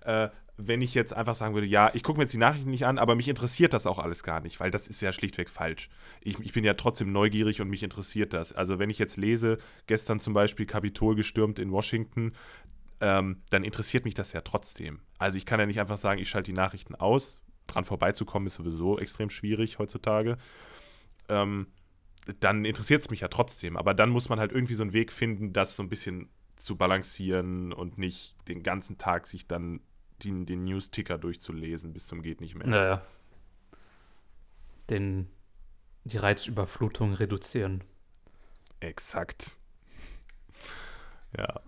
Äh, wenn ich jetzt einfach sagen würde, ja, ich gucke mir jetzt die Nachrichten nicht an, aber mich interessiert das auch alles gar nicht, weil das ist ja schlichtweg falsch. Ich, ich bin ja trotzdem neugierig und mich interessiert das. Also wenn ich jetzt lese, gestern zum Beispiel Kapitol gestürmt in Washington, ähm, dann interessiert mich das ja trotzdem. Also ich kann ja nicht einfach sagen, ich schalte die Nachrichten aus, dran vorbeizukommen ist sowieso extrem schwierig heutzutage. Ähm, dann interessiert es mich ja trotzdem. Aber dann muss man halt irgendwie so einen Weg finden, das so ein bisschen zu balancieren und nicht den ganzen Tag sich dann den, den News-Ticker durchzulesen bis zum geht nicht mehr. Naja. Den, die Reizüberflutung reduzieren. Exakt. Ja.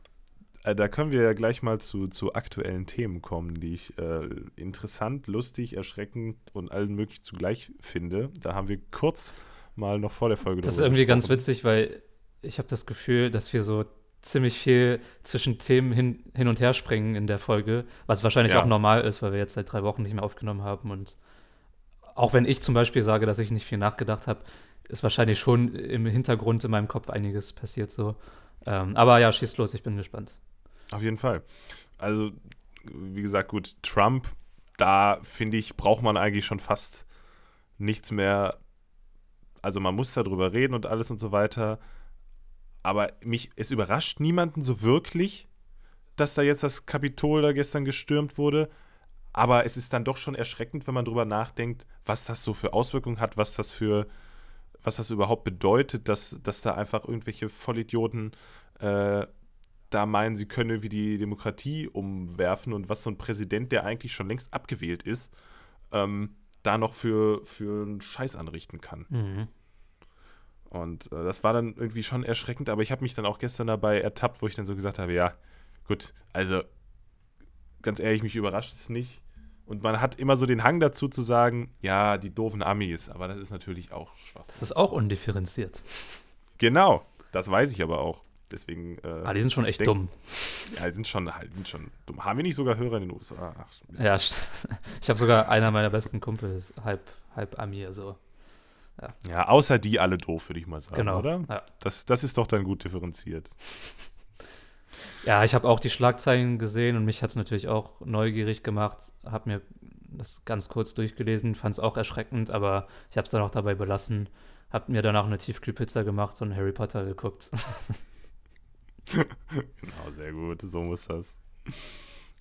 Äh, da können wir ja gleich mal zu, zu aktuellen Themen kommen, die ich äh, interessant, lustig, erschreckend und allen möglich zugleich finde. Da haben wir kurz mal noch vor der Folge. Das ist irgendwie gesprochen. ganz witzig, weil ich habe das Gefühl, dass wir so ziemlich viel zwischen Themen hin, hin und her springen in der Folge, was wahrscheinlich ja. auch normal ist, weil wir jetzt seit drei Wochen nicht mehr aufgenommen haben. Und auch wenn ich zum Beispiel sage, dass ich nicht viel nachgedacht habe, ist wahrscheinlich schon im Hintergrund in meinem Kopf einiges passiert so. Ähm, aber ja, schieß los, ich bin gespannt. Auf jeden Fall. Also, wie gesagt, gut, Trump, da finde ich, braucht man eigentlich schon fast nichts mehr, also man muss darüber reden und alles und so weiter. Aber mich, es überrascht niemanden so wirklich, dass da jetzt das Kapitol da gestern gestürmt wurde. Aber es ist dann doch schon erschreckend, wenn man drüber nachdenkt, was das so für Auswirkungen hat, was das für, was das überhaupt bedeutet, dass, dass da einfach irgendwelche Vollidioten äh, da meinen, sie können irgendwie die Demokratie umwerfen und was so ein Präsident, der eigentlich schon längst abgewählt ist, ähm, da noch für, für einen Scheiß anrichten kann. Mhm. Und äh, das war dann irgendwie schon erschreckend, aber ich habe mich dann auch gestern dabei ertappt, wo ich dann so gesagt habe, ja, gut, also ganz ehrlich, mich überrascht es nicht. Und man hat immer so den Hang dazu zu sagen, ja, die doofen Amis, aber das ist natürlich auch Schwachsinn. Das ist auch undifferenziert. Genau, das weiß ich aber auch. Deswegen. Äh, Ah, die sind schon echt denk- dumm. Ja, die sind schon, die sind schon dumm. Haben wir nicht sogar Hörer in den USA? Ach. Ja, ich habe sogar einer meiner besten Kumpels, halb, halb Ami, also. ja, außer die alle doof, würde ich mal sagen, Genau. oder? Ja. Das, das ist doch dann gut differenziert. Ja, ich habe auch die Schlagzeilen gesehen und mich hat es natürlich auch neugierig gemacht. Habe mir das ganz kurz durchgelesen, fand es auch erschreckend, aber ich habe es dann auch dabei belassen. Habe mir danach eine Tiefkühlpizza gemacht und Harry Potter geguckt. Genau, sehr gut. So muss das.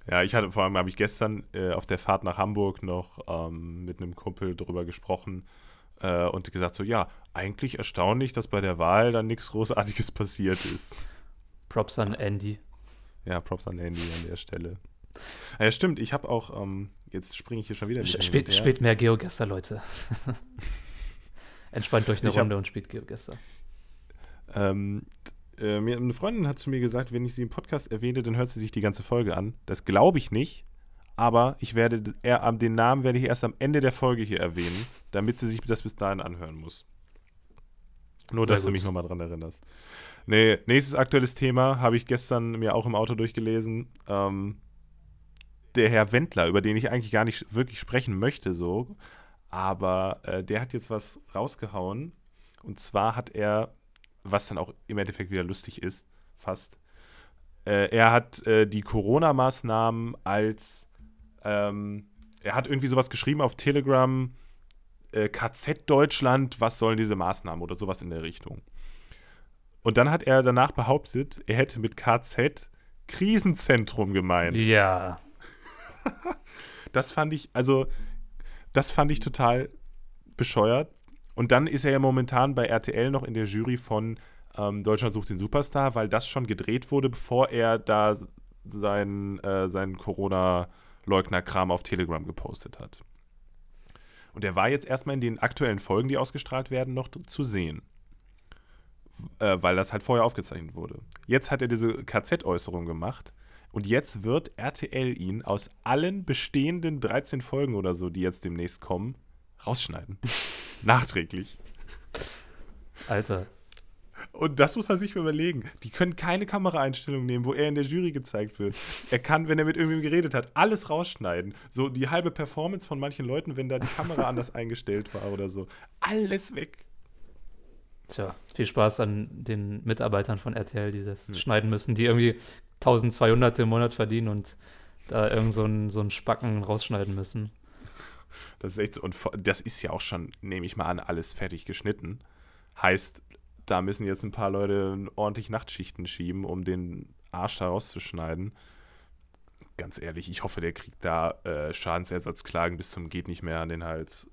Ja, ich hatte vor allem, habe ich gestern äh, auf der Fahrt nach Hamburg noch ähm, mit einem Kumpel drüber gesprochen äh, und gesagt so, ja, eigentlich erstaunlich, dass bei der Wahl dann nichts Großartiges passiert ist. Props an Andy. Ja, Props an Andy an der Stelle. Ja, stimmt, ich habe auch, ähm, jetzt springe ich hier schon wieder. her. spielt mehr Geogesser, Leute. Entspannt durch eine Ich hab- Runde und spielt Geogesser. Ähm, äh, mir, eine Freundin hat zu mir gesagt, wenn ich sie im Podcast erwähne, dann hört sie sich die ganze Folge an. Das glaube ich nicht, aber ich werde er, den Namen werde ich erst am Ende der Folge hier erwähnen, damit sie sich das bis dahin anhören muss. Nur, Sehr dass du gut. mich nochmal dran erinnerst. Nee, nächstes aktuelles Thema habe ich gestern mir auch im Auto durchgelesen. Ähm, der Herr Wendler, über den ich eigentlich gar nicht wirklich sprechen möchte, so. Aber äh, der hat jetzt was rausgehauen. Und zwar hat er, was dann auch im Endeffekt wieder lustig ist, fast. Äh, er hat äh, die Corona-Maßnahmen als, ähm, er hat irgendwie sowas geschrieben auf Telegram, äh, KZ Deutschland, was sollen diese Maßnahmen oder sowas in der Richtung. Und dann hat er danach behauptet, er hätte mit KZ Krisenzentrum gemeint. Ja. Das fand ich, also, das fand ich total bescheuert. Und dann ist er ja momentan bei RTL noch in der Jury von ähm, Deutschland sucht den Superstar, weil das schon gedreht wurde, bevor er da seinen, äh, seinen Corona-Leugner-Kram auf Telegram gepostet hat. Und er war jetzt erstmal in den aktuellen Folgen, die ausgestrahlt werden, noch zu sehen. Äh, weil das halt vorher aufgezeichnet wurde. Jetzt hat er diese KZ-Äußerung gemacht und jetzt wird RTL ihn aus allen bestehenden 13 Folgen oder so, die jetzt demnächst kommen, rausschneiden. Nachträglich. Alter. Und das muss man sich überlegen. Die können keine Kameraeinstellung nehmen, wo er in der Jury gezeigt wird. Er kann, wenn er mit irgendwem geredet hat, alles rausschneiden. So die halbe Performance von manchen Leuten, wenn da die Kamera anders eingestellt war oder so. Alles weg. Tja, viel Spaß an den Mitarbeitern von RTL, die das Hm. schneiden müssen, die irgendwie 1200 im Monat verdienen und da irgend so einen so einen Spacken rausschneiden müssen. Das ist echt so. Und das ist ja auch schon, nehme ich mal an, alles fertig geschnitten. Heißt, da müssen jetzt ein paar Leute ordentlich Nachtschichten schieben, um den Arsch da rauszuschneiden. Ganz ehrlich, ich hoffe, der kriegt da äh, Schadensersatzklagen bis zum geht nicht mehr an den Hals.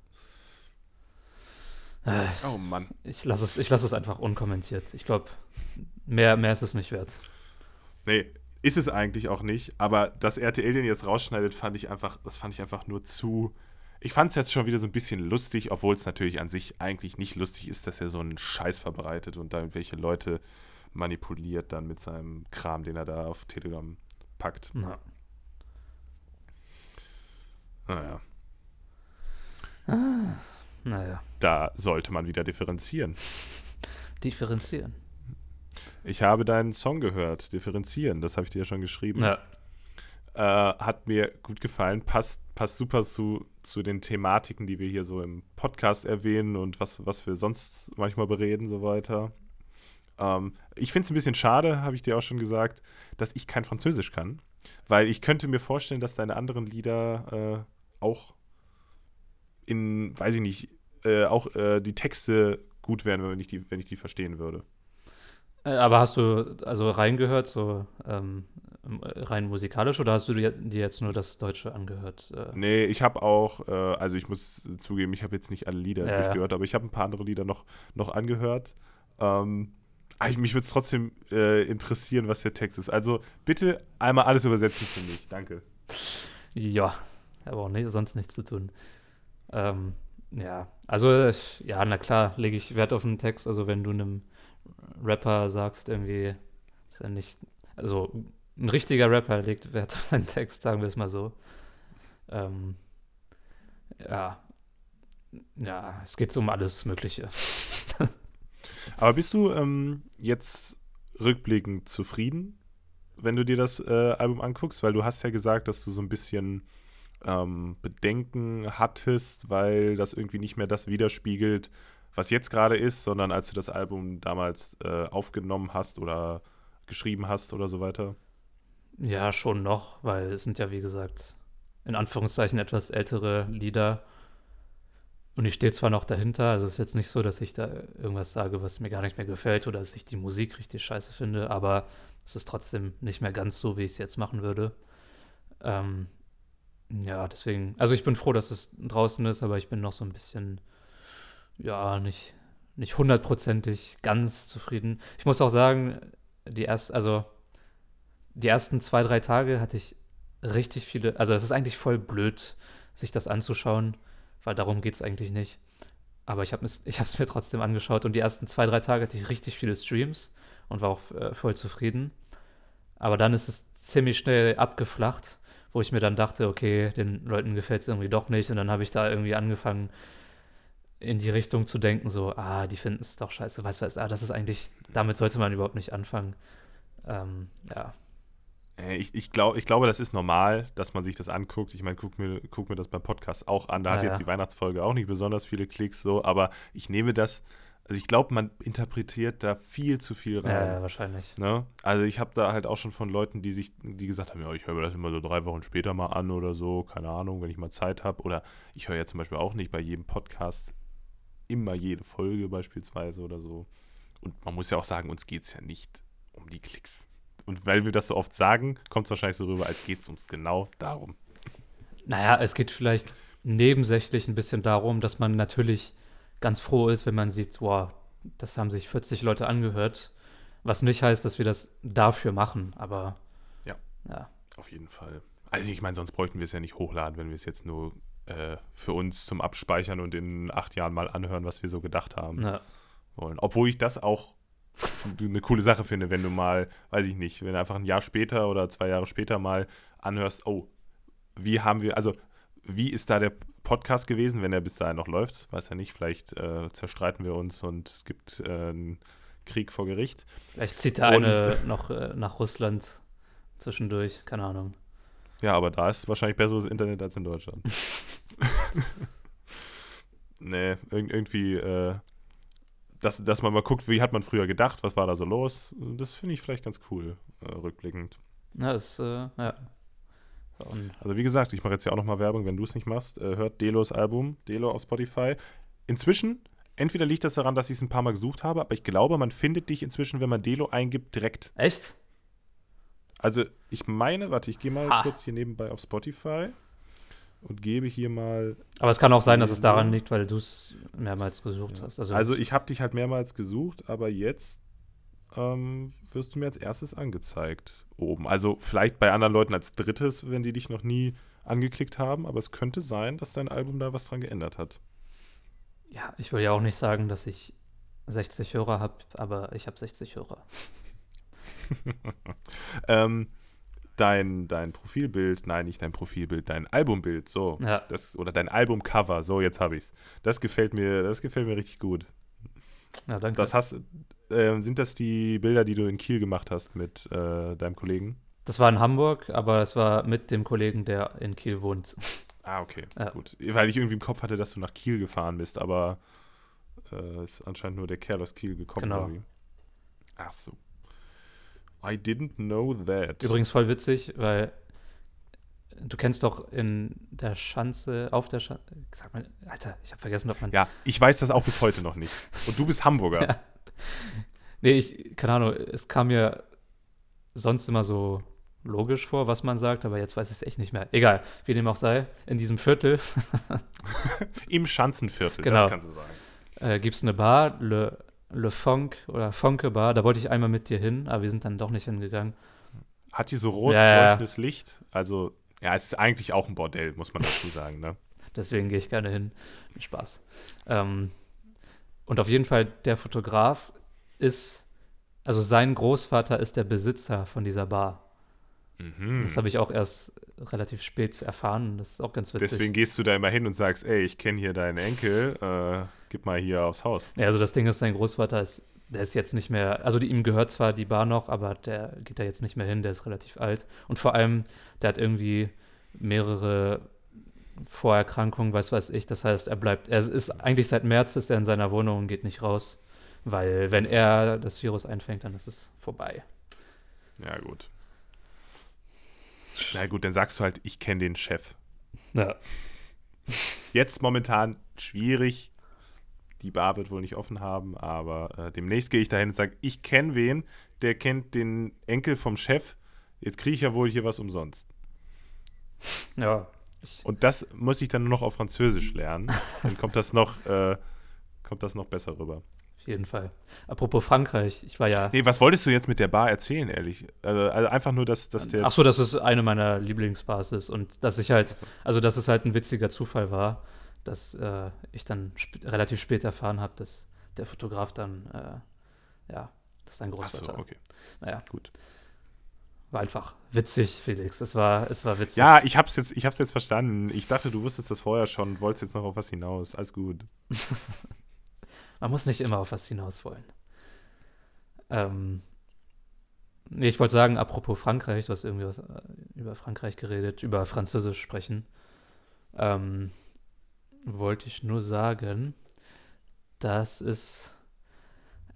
Äh, Oh Mann. Ich lasse es, ich lass es einfach unkommentiert. Ich glaube, mehr, mehr ist es nicht wert. Nee, ist es eigentlich auch nicht. Aber dass RTL den jetzt rausschneidet, fand ich einfach, das fand ich einfach nur zu. Ich fand es jetzt schon wieder so ein bisschen lustig, obwohl es natürlich an sich eigentlich nicht lustig ist, dass er so einen Scheiß verbreitet und da irgendwelche Leute manipuliert dann mit seinem Kram, den er da auf Telegram packt. Na. Naja, Naja, da sollte man wieder differenzieren. differenzieren. Ich habe deinen Song gehört, differenzieren, das habe ich dir ja schon geschrieben. Ja, Äh, hat mir gut gefallen, passt, passt super zu, zu den Thematiken, die wir hier so im Podcast erwähnen und was, was wir sonst manchmal bereden, so weiter. Ähm, ich finde es ein bisschen schade, habe ich dir auch schon gesagt, dass ich kein Französisch kann, weil ich könnte mir vorstellen, dass deine anderen Lieder äh, auch in, weiß ich nicht, äh, auch äh, die Texte gut wären, wenn ich die, wenn ich die verstehen würde. Äh, aber hast du also reingehört, so ähm, rein musikalisch, oder hast du dir jetzt nur das Deutsche angehört? Äh? Nee, ich habe auch, äh, also ich muss zugeben, ich habe jetzt nicht alle Lieder ja, durchgehört, aber ich habe ein paar andere Lieder noch, noch angehört. Ähm, ah, mich würde es trotzdem äh, interessieren, was der Text ist. Also bitte einmal alles übersetzen für mich. Danke. Ja, aber auch nicht, sonst nichts zu tun. Ähm, ja, also ja, na klar, lege ich Wert auf den Text. Also wenn du einem Rapper sagst, irgendwie, ist ja nicht, also ein richtiger Rapper legt Wert auf seinen Text, sagen wir es mal so. Ähm, ja, ja, es geht um alles Mögliche. Aber bist du ähm, jetzt rückblickend zufrieden, wenn du dir das äh, Album anguckst? Weil du hast ja gesagt, dass du so ein bisschen ähm, Bedenken hattest, weil das irgendwie nicht mehr das widerspiegelt, was jetzt gerade ist, sondern als du das Album damals äh, aufgenommen hast oder geschrieben hast oder so weiter? Ja, schon noch, weil es sind ja, wie gesagt, in Anführungszeichen etwas ältere Lieder. Und ich stehe zwar noch dahinter, also es ist jetzt nicht so, dass ich da irgendwas sage, was mir gar nicht mehr gefällt oder dass ich die Musik richtig scheiße finde, aber es ist trotzdem nicht mehr ganz so, wie ich es jetzt machen würde. Ähm, ja, deswegen, also ich bin froh, dass es draußen ist, aber ich bin noch so ein bisschen ja, nicht, nicht hundertprozentig ganz zufrieden. Ich muss auch sagen, die erst, also die ersten zwei, drei Tage hatte ich richtig viele, also es ist eigentlich voll blöd, sich das anzuschauen, weil darum geht es eigentlich nicht. Aber ich habe es mir trotzdem angeschaut und die ersten zwei, drei Tage hatte ich richtig viele Streams und war auch äh, voll zufrieden. Aber dann ist es ziemlich schnell abgeflacht, wo ich mir dann dachte, okay, den Leuten gefällt es irgendwie doch nicht. Und dann habe ich da irgendwie angefangen, in die Richtung zu denken, so, ah, die finden es doch scheiße, was weiß, ah, das ist eigentlich, damit sollte man überhaupt nicht anfangen. Ähm, ja. Äh, ich, ich, glaub, ich glaube, das ist normal, dass man sich das anguckt. Ich meine, guck mir, guck mir das beim Podcast auch an. Da ah, hat jetzt ja. die Weihnachtsfolge auch nicht besonders viele Klicks, so, aber ich nehme das, also ich glaube, man interpretiert da viel zu viel rein. Ja, ja wahrscheinlich. Ne? Also ich habe da halt auch schon von Leuten, die sich, die gesagt haben, ja, ich höre mir das immer so drei Wochen später mal an oder so, keine Ahnung, wenn ich mal Zeit habe. Oder ich höre ja zum Beispiel auch nicht bei jedem Podcast immer jede Folge beispielsweise oder so. Und man muss ja auch sagen, uns geht es ja nicht um die Klicks. Und weil wir das so oft sagen, kommt es wahrscheinlich so rüber, als geht es uns genau darum. Naja, es geht vielleicht nebensächlich ein bisschen darum, dass man natürlich ganz froh ist, wenn man sieht, wow, das haben sich 40 Leute angehört. Was nicht heißt, dass wir das dafür machen, aber ja, ja. auf jeden Fall. Also ich meine, sonst bräuchten wir es ja nicht hochladen, wenn wir es jetzt nur äh, für uns zum Abspeichern und in acht Jahren mal anhören, was wir so gedacht haben ja. wollen. Obwohl ich das auch eine coole Sache finde, wenn du mal, weiß ich nicht, wenn du einfach ein Jahr später oder zwei Jahre später mal anhörst, oh, wie haben wir, also wie ist da der Podcast gewesen, wenn er bis dahin noch läuft? Weiß ja nicht, vielleicht äh, zerstreiten wir uns und es gibt äh, einen Krieg vor Gericht. Vielleicht zieht der eine noch äh, nach Russland zwischendurch, keine Ahnung. Ja, aber da ist wahrscheinlich besseres Internet als in Deutschland. nee, ir irgendwie, äh, dass, dass man mal guckt, wie hat man früher gedacht, was war da so los, das finde ich vielleicht ganz cool, äh, rückblickend. Ja, das, äh, ja. Also wie gesagt, ich mache jetzt ja auch nochmal Werbung, wenn du es nicht machst, äh, hört Delos Album, Delo auf Spotify. Inzwischen, entweder liegt das daran, dass ich es ein paar Mal gesucht habe, aber ich glaube, man findet dich inzwischen, wenn man Delo eingibt, direkt. Echt? Also ich meine, warte, ich gehe mal ha. kurz hier nebenbei auf Spotify und gebe hier mal. Aber es kann auch sein, dass es daran liegt, weil du es mehrmals gesucht ja. hast. Also, also ich habe dich halt mehrmals gesucht, aber jetzt ähm, wirst du mir als erstes angezeigt oben. Also vielleicht bei anderen Leuten als drittes, wenn die dich noch nie angeklickt haben, aber es könnte sein, dass dein Album da was dran geändert hat. Ja, ich will ja auch nicht sagen, dass ich 60 Hörer habe, aber ich habe 60 Hörer. ähm, dein, dein Profilbild, nein, nicht dein Profilbild, dein Albumbild, so. Ja. Das, oder dein Albumcover, so, jetzt habe ich's. Das gefällt mir, das gefällt mir richtig gut. Ja, danke. Das hast, äh, sind das die Bilder, die du in Kiel gemacht hast mit äh, deinem Kollegen? Das war in Hamburg, aber das war mit dem Kollegen, der in Kiel wohnt. Ah, okay, ja. gut. Weil ich irgendwie im Kopf hatte, dass du nach Kiel gefahren bist, aber äh, ist anscheinend nur der Kerl aus Kiel gekommen. Genau. Ach so. I didn't know that. Übrigens voll witzig, weil du kennst doch in der Schanze, auf der Schanze, sag mal, Alter, ich habe vergessen, ob man. Ja, ich weiß das auch bis heute noch nicht. Und du bist Hamburger. Ja. Nee, ich, keine Ahnung, es kam mir sonst immer so logisch vor, was man sagt, aber jetzt weiß ich es echt nicht mehr. Egal, wie dem auch sei, in diesem Viertel Im Schanzenviertel, Genau. das kannst du sagen. äh, gibt es eine Bar, Le, Le Fonk oder Fonke Bar. Da wollte ich einmal mit dir hin, aber wir sind dann doch nicht hingegangen. Hat die so rot Ja, ja. leuchtendes Licht? Also, ja, es ist eigentlich auch ein Bordell, muss man dazu sagen, ne? Deswegen gehe ich gerne hin. Spaß. Ähm, und auf jeden Fall, der Fotograf ist, also sein Großvater ist der Besitzer von dieser Bar. Mhm. Das habe ich auch erst relativ spät erfahren. Das ist auch ganz witzig. Deswegen gehst du da immer hin und sagst, ey, ich kenne hier deinen Enkel, äh, gib mal hier aufs Haus. Ja, also das Ding ist, sein Großvater ist, der ist jetzt nicht mehr, also die, ihm gehört zwar die Bar noch, aber der geht da jetzt nicht mehr hin, der ist relativ alt. Und vor allem, der hat irgendwie mehrere Vorerkrankungen, weiß weiß ich. Das heißt, er bleibt, er ist eigentlich seit März ist er in seiner Wohnung und geht nicht raus. Weil wenn er das Virus einfängt, dann ist es vorbei. Ja, gut. Na gut, dann sagst du halt, ich kenne den Chef. Ja. Jetzt momentan schwierig. Die Bar wird wohl nicht offen haben, aber äh, demnächst gehe ich dahin und sage, ich kenne wen, der kennt den Enkel vom Chef. Jetzt kriege ich ja wohl hier was umsonst. Ja. Und das muss ich dann nur noch auf Französisch lernen. Dann kommt das noch, äh, kommt das noch besser rüber. Jeden Fall. Apropos Frankreich, ich war ja. Nee, was wolltest du jetzt mit der Bar erzählen, ehrlich? Also, also einfach nur, dass, dass der. Ach so, dass es eine meiner Lieblingsbars ist und dass ich halt, also dass es halt ein witziger Zufall war, dass äh, ich dann sp relativ spät erfahren habe, dass der Fotograf dann, äh, ja, das ist sein Ach so, Großvater. okay. Naja, Gut. war einfach witzig, Felix. Es war, es war witzig. Ja, ich hab's jetzt, ich hab's jetzt verstanden. Ich dachte, du wusstest das vorher schon und wolltest jetzt noch auf was hinaus. Alles gut. Man muss nicht immer auf was hinaus wollen. Ähm, nee, ich wollte sagen, apropos Frankreich, du hast irgendwie was, äh, über Frankreich geredet, über Französisch sprechen. Ähm, wollte ich nur sagen, dass es.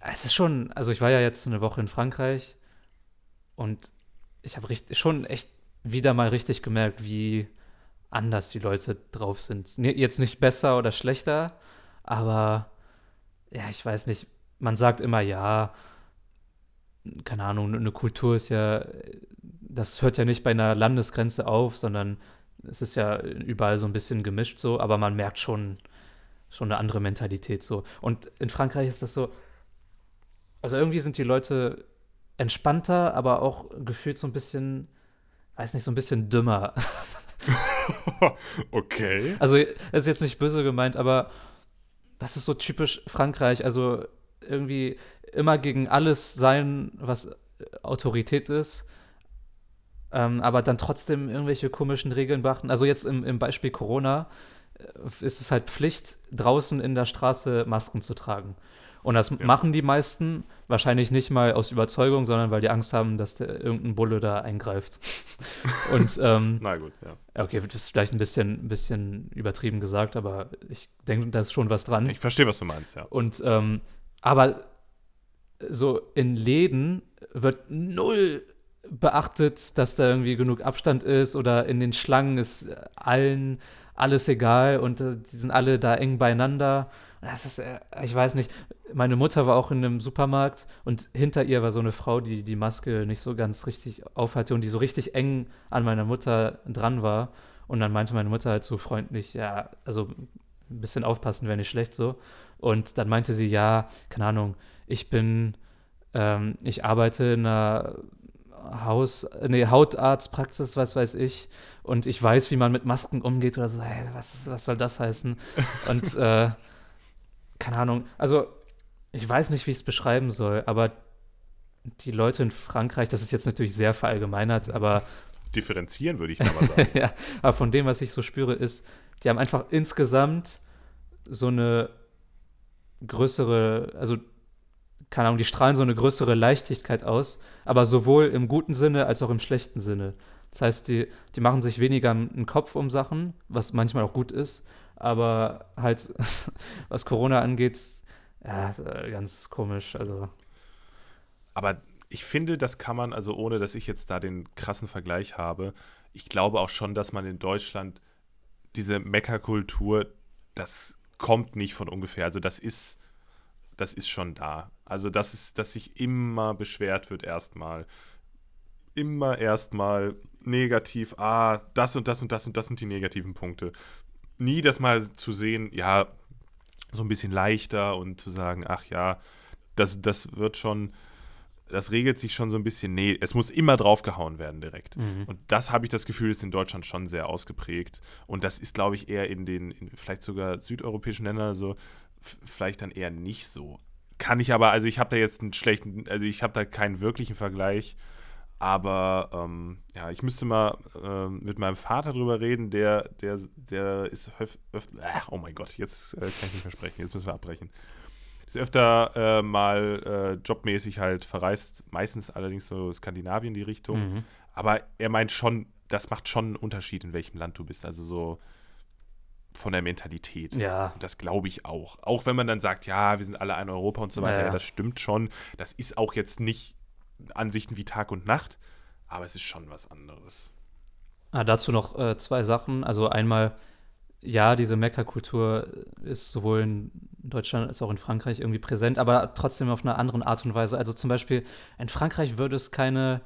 Es ist schon, also ich war ja jetzt eine Woche in Frankreich und ich habe schon echt wieder mal richtig gemerkt, wie anders die Leute drauf sind. Jetzt nicht besser oder schlechter, aber ja, ich weiß nicht, man sagt immer, ja, keine Ahnung, eine Kultur ist ja, das hört ja nicht bei einer Landesgrenze auf, sondern es ist ja überall so ein bisschen gemischt so, aber man merkt schon, schon eine andere Mentalität so. Und in Frankreich ist das so, also irgendwie sind die Leute entspannter, aber auch gefühlt so ein bisschen, weiß nicht, so ein bisschen dümmer. okay. Also, das ist jetzt nicht böse gemeint, aber das ist so typisch Frankreich. Also, irgendwie immer gegen alles sein, was äh, Autorität ist, ähm, aber dann trotzdem irgendwelche komischen Regeln beachten. Also, jetzt im, im Beispiel Corona äh, ist es halt Pflicht, draußen in der Straße Masken zu tragen. Und das Ja. machen die meisten wahrscheinlich nicht mal aus Überzeugung, sondern weil die Angst haben, dass der, irgendein Bulle da eingreift. Und ähm, Na gut, ja. Okay, das ist vielleicht ein bisschen, bisschen übertrieben gesagt, aber ich denke, da ist schon was dran. Ich verstehe, was du meinst, ja. Und ähm, aber so in Läden wird null beachtet, dass da irgendwie genug Abstand ist oder in den Schlangen ist allen alles egal und äh, die sind alle da eng beieinander. Das ist, äh, ich weiß nicht, meine Mutter war auch in einem Supermarkt und hinter ihr war so eine Frau, die die Maske nicht so ganz richtig aufhatte und die so richtig eng an meiner Mutter dran war. Und dann meinte meine Mutter halt so freundlich, ja, also ein bisschen aufpassen wäre nicht schlecht so. Und dann meinte sie, ja, keine Ahnung, ich bin, ähm, ich arbeite in einer Haus, nee, Hautarztpraxis, was weiß ich, und ich weiß, wie man mit Masken umgeht oder so, hey, was, was soll das heißen? Und äh, keine Ahnung, also ich weiß nicht, wie ich es beschreiben soll, aber die Leute in Frankreich, das ist jetzt natürlich sehr verallgemeinert, aber Differenzieren würde ich da mal sagen. ja, aber von dem, was ich so spüre, ist, die haben einfach insgesamt so eine größere, also keine Ahnung, die strahlen so eine größere Leichtigkeit aus, aber sowohl im guten Sinne als auch im schlechten Sinne. Das heißt, die, die machen sich weniger einen Kopf um Sachen, was manchmal auch gut ist, aber halt, was Corona angeht, ja, äh, ganz komisch. Also, Aber ich finde, das kann man, also ohne dass ich jetzt da den krassen Vergleich habe, ich glaube auch schon, dass man in Deutschland diese Meckerkultur, das kommt nicht von ungefähr. Also das ist, das ist schon da. Also das ist, dass sich immer beschwert wird erstmal. Immer erstmal negativ, ah, das und das und das und das sind die negativen Punkte. Nie das mal zu sehen, ja, so ein bisschen leichter und zu sagen, ach ja, das, das wird schon, das regelt sich schon so ein bisschen. Nee, es muss immer draufgehauen werden direkt. Mhm. Und das habe ich das Gefühl, ist in Deutschland schon sehr ausgeprägt. Und das ist, glaube ich, eher in den, in vielleicht sogar südeuropäischen Ländern so, vielleicht dann eher nicht so. Kann ich aber, also ich habe da jetzt einen schlechten, also ich habe da keinen wirklichen Vergleich. Aber ähm, ja, ich müsste mal ähm, mit meinem Vater drüber reden, der, der, der ist öf öf äh, oh mein Gott, jetzt äh, kann ich nicht mehr sprechen, jetzt müssen wir abbrechen. Ist öfter äh, mal äh, jobmäßig halt verreist, meistens allerdings so Skandinavien die Richtung. Mhm. Aber er meint schon, das macht schon einen Unterschied, in welchem Land du bist. Also so von der Mentalität. Ja, Und das glaube ich auch. Auch wenn man dann sagt, ja, wir sind alle ein Europa und so weiter, ja, ja. das stimmt schon. Das ist auch jetzt nicht Ansichten wie Tag und Nacht, aber es ist schon was anderes. Ah, dazu noch äh, zwei Sachen. Also einmal, ja, diese Meckerkultur ist sowohl in Deutschland als auch in Frankreich irgendwie präsent, aber trotzdem auf eine andere Art und Weise. Also zum Beispiel in Frankreich würde es keine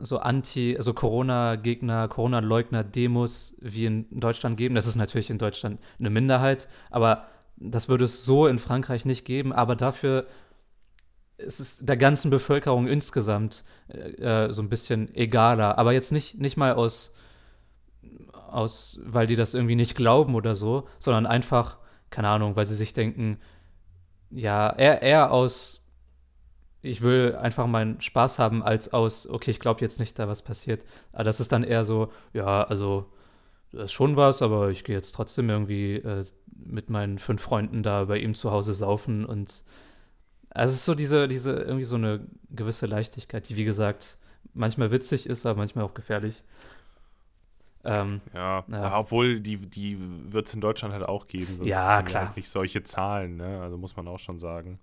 so Anti, also Corona-Gegner, Corona-Leugner-Demos wie in Deutschland geben. Das ist natürlich in Deutschland eine Minderheit, aber das würde es so in Frankreich nicht geben. Aber dafür ist es der ganzen Bevölkerung insgesamt äh, äh, so ein bisschen egaler. Aber jetzt nicht, nicht mal aus, aus, weil die das irgendwie nicht glauben oder so, sondern einfach, keine Ahnung, weil sie sich denken, ja, eher, eher aus, ich will einfach meinen Spaß haben, als aus, okay, ich glaube jetzt nicht, da was passiert. Aber das ist dann eher so, ja, also, da ist schon was, aber ich gehe jetzt trotzdem irgendwie äh, mit meinen fünf Freunden da bei ihm zu Hause saufen und also es ist so diese, diese, irgendwie so eine gewisse Leichtigkeit, die, wie gesagt, manchmal witzig ist, aber manchmal auch gefährlich. Ähm, Ja, Ja. obwohl die, die wird es in Deutschland halt auch geben. sonst Ja, klar. halt nicht solche Zahlen, ne? Also muss man auch schon sagen.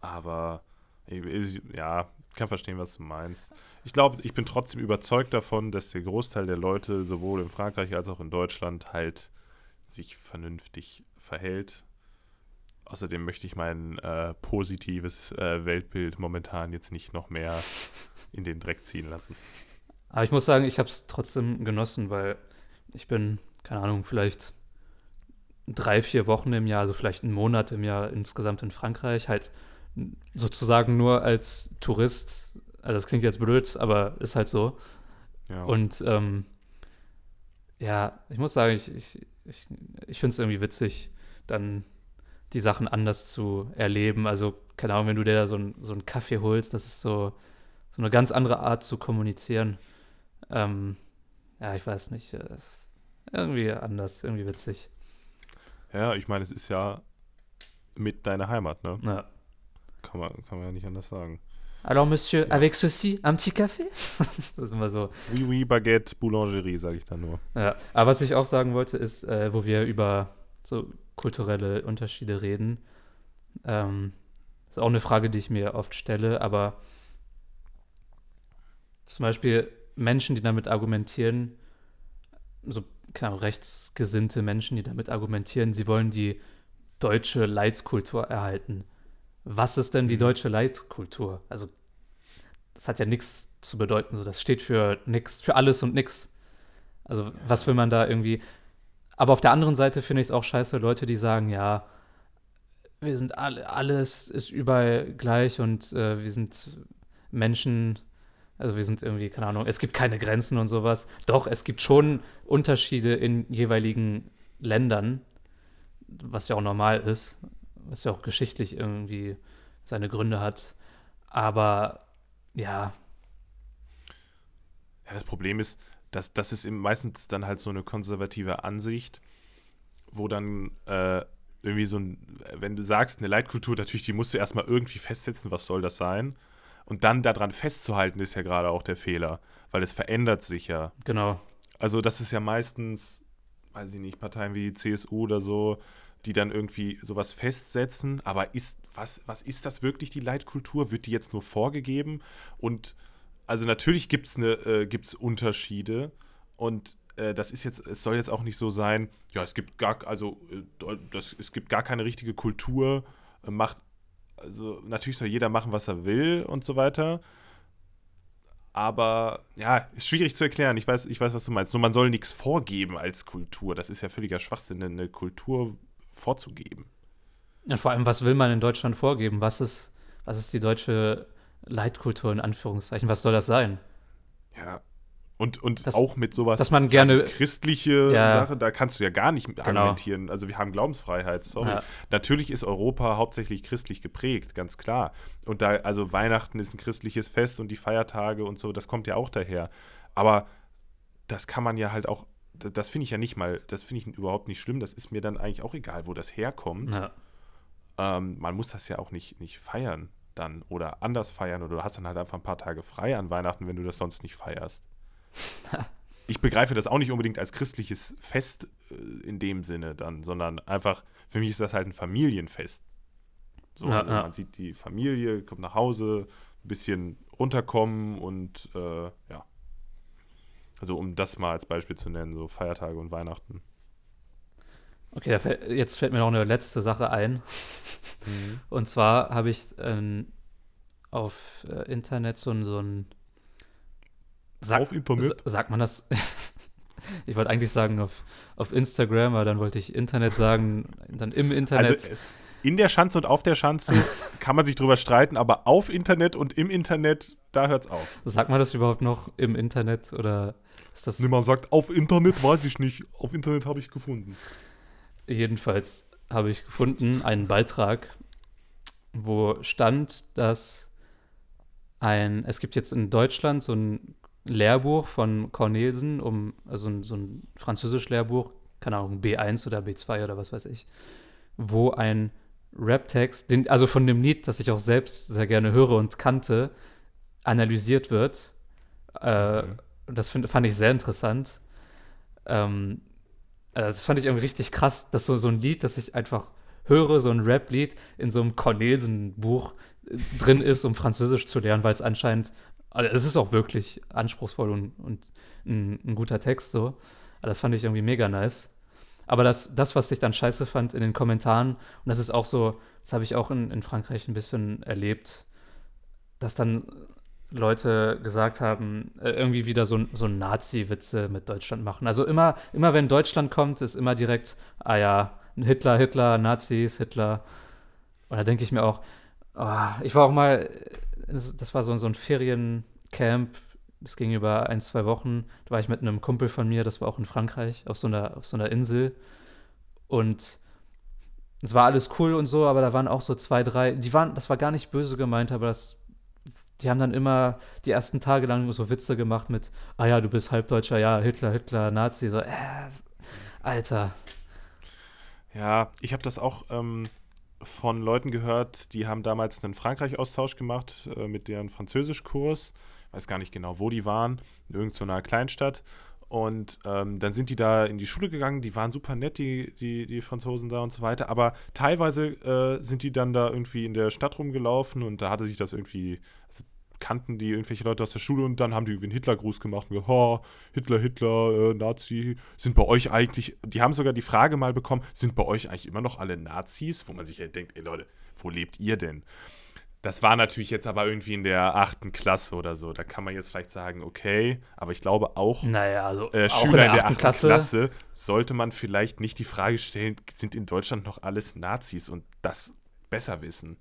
Aber ja, ich kann verstehen, was du meinst. Ich glaube, ich bin trotzdem überzeugt davon, dass der Großteil der Leute sowohl in Frankreich als auch in Deutschland halt sich vernünftig verhält. Außerdem möchte ich mein äh, positives äh, Weltbild momentan jetzt nicht noch mehr in den Dreck ziehen lassen. aber ich muss sagen, ich habe es trotzdem genossen, weil ich bin, keine Ahnung, vielleicht drei, vier Wochen im Jahr, also vielleicht einen Monat im Jahr insgesamt in Frankreich, halt sozusagen nur als Tourist. Also das klingt jetzt blöd, aber ist halt so. Ja. Und ähm, ja, ich muss sagen, ich, ich, ich, ich finde es irgendwie witzig, dann die Sachen anders zu erleben. Also, keine Ahnung, wenn du dir da so, ein, so einen Kaffee holst, das ist so, so eine ganz andere Art zu kommunizieren. Ähm, ja, ich weiß nicht. äh, ist irgendwie anders, irgendwie witzig. Ja, ich meine, es ist ja mit deiner Heimat, ne? Ja. Kann man, kann man ja nicht anders sagen. Alors, Monsieur, Ja. avec ceci, un petit café? das ist immer so. Oui, oui, Baguette, Boulangerie, sage ich dann nur. Ja, aber was ich auch sagen wollte, ist, äh, wo wir über so kulturelle Unterschiede reden, ähm, ist auch eine Frage, die ich mir oft stelle, aber zum Beispiel Menschen, die damit argumentieren, so keine rechtsgesinnte Menschen, die damit argumentieren, sie wollen die deutsche Leitkultur erhalten. Was ist denn die Mhm. deutsche Leitkultur? Also, das hat ja nichts zu bedeuten, so das steht für nichts, für alles und nichts. Also, was will man da irgendwie. Aber auf der anderen Seite finde ich es auch scheiße, Leute, die sagen, ja, wir sind alle, alles ist überall gleich und äh, wir sind Menschen, also wir sind irgendwie, keine Ahnung, es gibt keine Grenzen und sowas. Doch, es gibt schon Unterschiede in jeweiligen Ländern, was ja auch normal ist, was ja auch geschichtlich irgendwie seine Gründe hat. Aber ja, Ja, das Problem ist, dass das ist meistens dann halt so eine konservative Ansicht, wo dann äh, irgendwie so ein, wenn du sagst, eine Leitkultur, natürlich, die musst du erstmal irgendwie festsetzen, was soll das sein? Und dann daran festzuhalten, ist ja gerade auch der Fehler, weil es verändert sich ja. genau. Also das ist ja meistens, weiß ich nicht, Parteien wie die CSU oder so, die dann irgendwie sowas festsetzen. Aber ist, was, was ist das wirklich, die Leitkultur? Wird die jetzt nur vorgegeben? Und also natürlich gibt es äh, gibt's Unterschiede und äh, das ist jetzt, es soll jetzt auch nicht so sein, ja, es gibt gar, also äh, das, es gibt gar keine richtige Kultur, äh, macht, also natürlich soll jeder machen, was er will und so weiter. Aber ja, ist schwierig zu erklären. Ich weiß, ich weiß, was du meinst. Nur man soll nichts vorgeben als Kultur. Das ist ja völliger Schwachsinn, eine Kultur vorzugeben. Und vor allem, was will man in Deutschland vorgeben? Was ist, was ist die deutsche Leitkultur in Anführungszeichen? Was soll das sein? Ja. Und, und das, auch mit sowas, dass man gerne christliche ja, Sache, da kannst du ja gar nicht genau. argumentieren. Also wir haben Glaubensfreiheit, sorry. Ja. Natürlich ist Europa hauptsächlich christlich geprägt, ganz klar. Und da, also Weihnachten ist ein christliches Fest und die Feiertage und so, das kommt ja auch daher. Aber das kann man ja halt auch das finde ich ja nicht mal, das finde ich überhaupt nicht schlimm. Das ist mir dann eigentlich auch egal, wo das herkommt. Ja. Ähm, man muss das ja auch nicht, nicht feiern dann oder anders feiern oder du hast dann halt einfach ein paar Tage frei an Weihnachten, wenn du das sonst nicht feierst. ich begreife das auch nicht unbedingt als christliches Fest äh, in dem Sinne dann, sondern einfach, für mich ist das halt ein Familienfest. So, ja, also ja. man sieht die Familie, kommt nach Hause, ein bisschen runterkommen und äh, ja. Also um das mal als Beispiel zu nennen, so Feiertage und Weihnachten. Okay, fällt, jetzt fällt mir noch eine letzte Sache ein. Mhm. Und zwar habe ich ähm, auf äh, Internet so, so ein Sag, auf Internet? Sagt man das? ich wollte eigentlich sagen auf, auf Instagram, aber dann wollte ich Internet sagen, dann im Internet. Also, äh, in der Schanze und auf der Schanze kann man sich drüber streiten, aber auf Internet und im Internet, da hört es auf. Sagt man das überhaupt noch im Internet oder ist das. Nee, man sagt auf Internet, weiß ich nicht. Auf Internet habe ich gefunden. Jedenfalls habe ich gefunden einen Beitrag, wo stand, dass ein, es gibt jetzt in Deutschland so ein Lehrbuch von Cornelsen, um, also ein, so ein Französisch-Lehrbuch, keine Ahnung, B1 oder B2 oder was weiß ich, wo ein Rap-Text, also von dem Lied, das ich auch selbst sehr gerne höre und kannte, analysiert wird. Äh, mhm. Das find, fand ich sehr interessant. Ähm, also das fand ich irgendwie richtig krass, dass so, so ein Lied, das ich einfach höre, so ein Rap-Lied in so einem Cornelsen-Buch äh, drin ist, um Französisch zu lernen, weil es anscheinend, also es ist auch wirklich anspruchsvoll und, und ein, ein, guter Text so. Aber das fand ich irgendwie mega nice. Aber das, das, was ich dann scheiße fand in den Kommentaren, und das ist auch so, das habe ich auch in, in Frankreich ein bisschen erlebt, dass dann Leute gesagt haben, äh, irgendwie wieder so, so Nazi-Witze mit Deutschland machen. Also immer, immer wenn Deutschland kommt, ist immer direkt, ah ja, Hitler, Hitler, Nazis, Hitler. Und da denke ich mir auch, oh, ich war auch mal, das war so, so ein Feriencamp, das ging über ein, zwei Wochen. Da war ich mit einem Kumpel von mir, das war auch in Frankreich, auf so einer, auf so einer Insel. Und es war alles cool und so, aber da waren auch so zwei, drei, die waren, das war gar nicht böse gemeint, aber das die haben dann immer die ersten Tage lang so Witze gemacht mit, ah ja, du bist Halbdeutscher, ja, Hitler, Hitler, Nazi, so, äh, Alter. Ja, ich habe das auch ähm, von Leuten gehört, die haben damals einen Frankreich-Austausch gemacht äh, mit deren Französischkurs. Weiß gar nicht genau, wo die waren, in irgendeiner Kleinstadt. Und ähm, dann sind die da in die Schule gegangen, die waren super nett, die, die, die Franzosen da und so weiter. Aber teilweise äh, sind die dann da irgendwie in der Stadt rumgelaufen und da hatte sich das irgendwie, also kannten die irgendwelche Leute aus der Schule und dann haben die irgendwie einen Hitlergruß gemacht und gesagt, ha, Hitler, Hitler, äh, Nazi, sind bei euch eigentlich, die haben sogar die Frage mal bekommen, sind bei euch eigentlich immer noch alle Nazis? Wo man sich ja denkt, ey Leute, wo lebt ihr denn? Das war natürlich jetzt aber irgendwie in der achten Klasse oder so. Da kann man jetzt vielleicht sagen, okay, aber ich glaube auch, naja, also äh, auch Schüler in der, achten Klasse, Klasse sollte man vielleicht nicht die Frage stellen, sind in Deutschland noch alles Nazis und das besser wissen.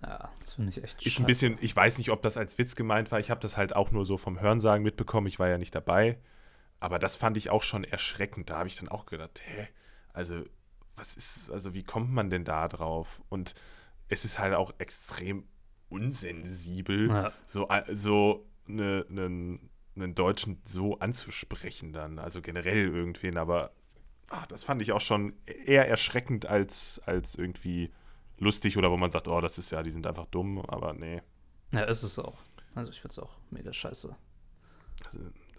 Ja, das finde ich echt Ist scheiße. ein bisschen, ich weiß nicht, ob das als Witz gemeint war. Ich habe das halt auch nur so vom Hörensagen mitbekommen. Ich war ja nicht dabei. Aber das fand ich auch schon erschreckend. Da habe ich dann auch gedacht, hä, also was ist, also wie kommt man denn da drauf? Und es ist halt auch extrem unsensibel, ja. so, so ne, ne, einen Deutschen so anzusprechen dann. Also generell irgendwen, aber ach, das fand ich auch schon eher erschreckend als, als irgendwie lustig oder wo man sagt, oh, das ist ja, die sind einfach dumm, aber nee. Ja, ist es auch. Also ich finde es auch mega scheiße.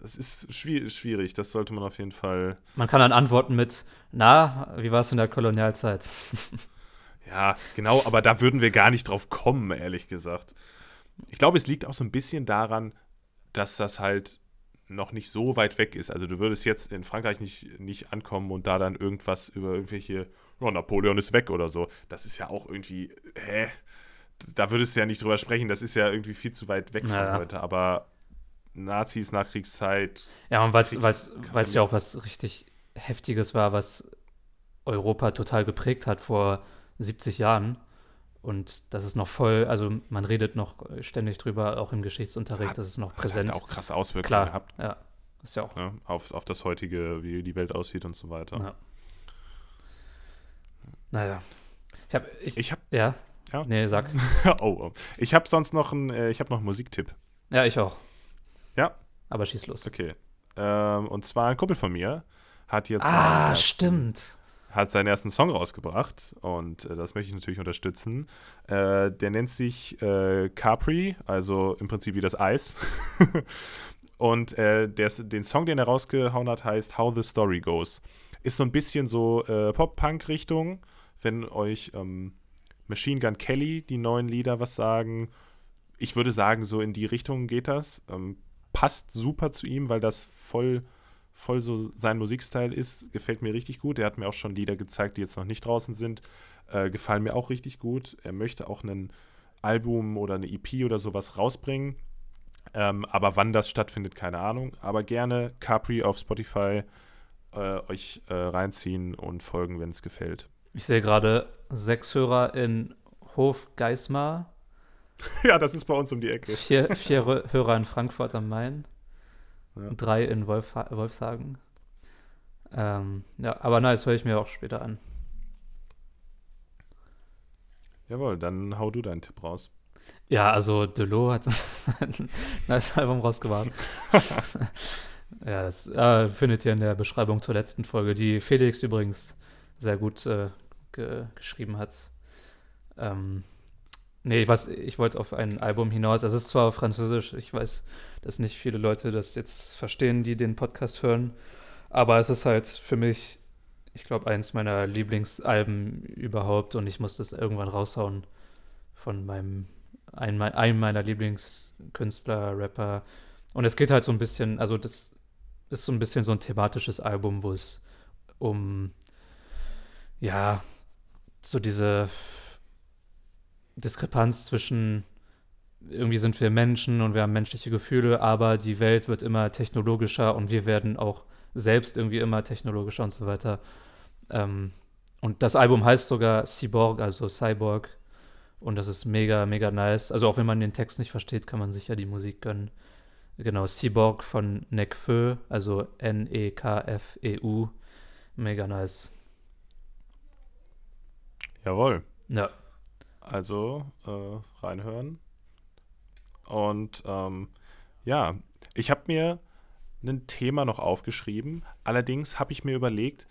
Das ist, es ist schwierig. Das sollte man auf jeden Fall. Man kann dann antworten mit: Na, wie war es in der Kolonialzeit? ja, genau, aber da würden wir gar nicht drauf kommen, ehrlich gesagt. Ich glaube, es liegt auch so ein bisschen daran, dass das halt noch nicht so weit weg ist. Also du würdest jetzt in Frankreich nicht, nicht ankommen und da dann irgendwas über irgendwelche, oh, Napoleon ist weg oder so. Das ist ja auch irgendwie, hä? Da würdest du ja nicht drüber sprechen, das ist ja irgendwie viel zu weit weg naja. von heute. Aber Nazis, Nachkriegszeit. Ja, und weil es ja auch was richtig Heftiges war, was Europa total geprägt hat vor 70 Jahren. Und das ist noch voll, also man redet noch ständig drüber, auch im Geschichtsunterricht, hat, das ist noch präsent. Hat auch krasse Auswirkungen Klar, gehabt. Ja, ist ja auch. Ja, auf, auf das heutige, wie die Welt aussieht und so weiter. Ja. Naja. Ich habe. Ich, ich habe. Ja. Ja. Nee, sag. oh, oh. Ich habe sonst noch einen, äh, ich habe noch einen Musiktipp. Ja, ich auch. Ja. Aber schieß los. Okay. Ähm, und zwar ein Kumpel von mir hat jetzt. Ah, stimmt hat seinen ersten Song rausgebracht und äh, das möchte ich natürlich unterstützen. Äh, der nennt sich äh, Capri, also im Prinzip wie das Eis. und äh, der, den Song, den er rausgehauen hat, heißt How the Story Goes. Ist so ein bisschen so äh, Pop-Punk-Richtung, wenn euch ähm, Machine Gun Kelly die neuen Lieder was sagen. Ich würde sagen, so in die Richtung geht das. Ähm, passt super zu ihm, weil das voll voll so sein Musikstil ist. Gefällt mir richtig gut. Er hat mir auch schon Lieder gezeigt, die jetzt noch nicht draußen sind. Äh, gefallen mir auch richtig gut. Er möchte auch ein Album oder eine EP oder sowas rausbringen. Ähm, aber wann das stattfindet, keine Ahnung. Aber gerne Capri auf Spotify äh, euch äh, reinziehen und folgen, wenn es gefällt. Ich sehe gerade sechs Hörer in Hof Geismar. ja, das ist bei uns um die Ecke. Vier, vier Hörer in Frankfurt am Main. Ja. Drei in Wolf, Wolfshagen. Ähm, ja, aber nice, höre ich mir auch später an. Jawohl, dann hau du deinen Tipp raus. Ja, also Delo hat ein neues Album rausgebracht. ja, das äh, findet ihr in der Beschreibung zur letzten Folge, die Felix übrigens sehr gut äh, ge geschrieben hat. Ähm, Nee, was, ich wollte auf ein Album hinaus. Es ist zwar französisch, ich weiß, dass nicht viele Leute das jetzt verstehen, die den Podcast hören, aber es ist halt für mich, ich glaube, eins meiner Lieblingsalben überhaupt und ich muss das irgendwann raushauen von meinem, einem, einem meiner Lieblingskünstler, Rapper. Und es geht halt so ein bisschen, also das ist so ein bisschen so ein thematisches Album, wo es um, ja, so diese Diskrepanz zwischen irgendwie sind wir Menschen und wir haben menschliche Gefühle, aber die Welt wird immer technologischer und wir werden auch selbst irgendwie immer technologischer und so weiter. Ähm, und das Album heißt sogar Cyborg, also Cyborg. Und das ist mega, mega nice. Also auch wenn man den Text nicht versteht, kann man sich ja die Musik gönnen. Genau, Cyborg von Nekfeu, also N-E-K-F-E-U. Mega nice. Jawohl. Ja. Also äh, reinhören. Und ähm, ja, ich habe mir ein Thema noch aufgeschrieben. Allerdings habe ich mir überlegt,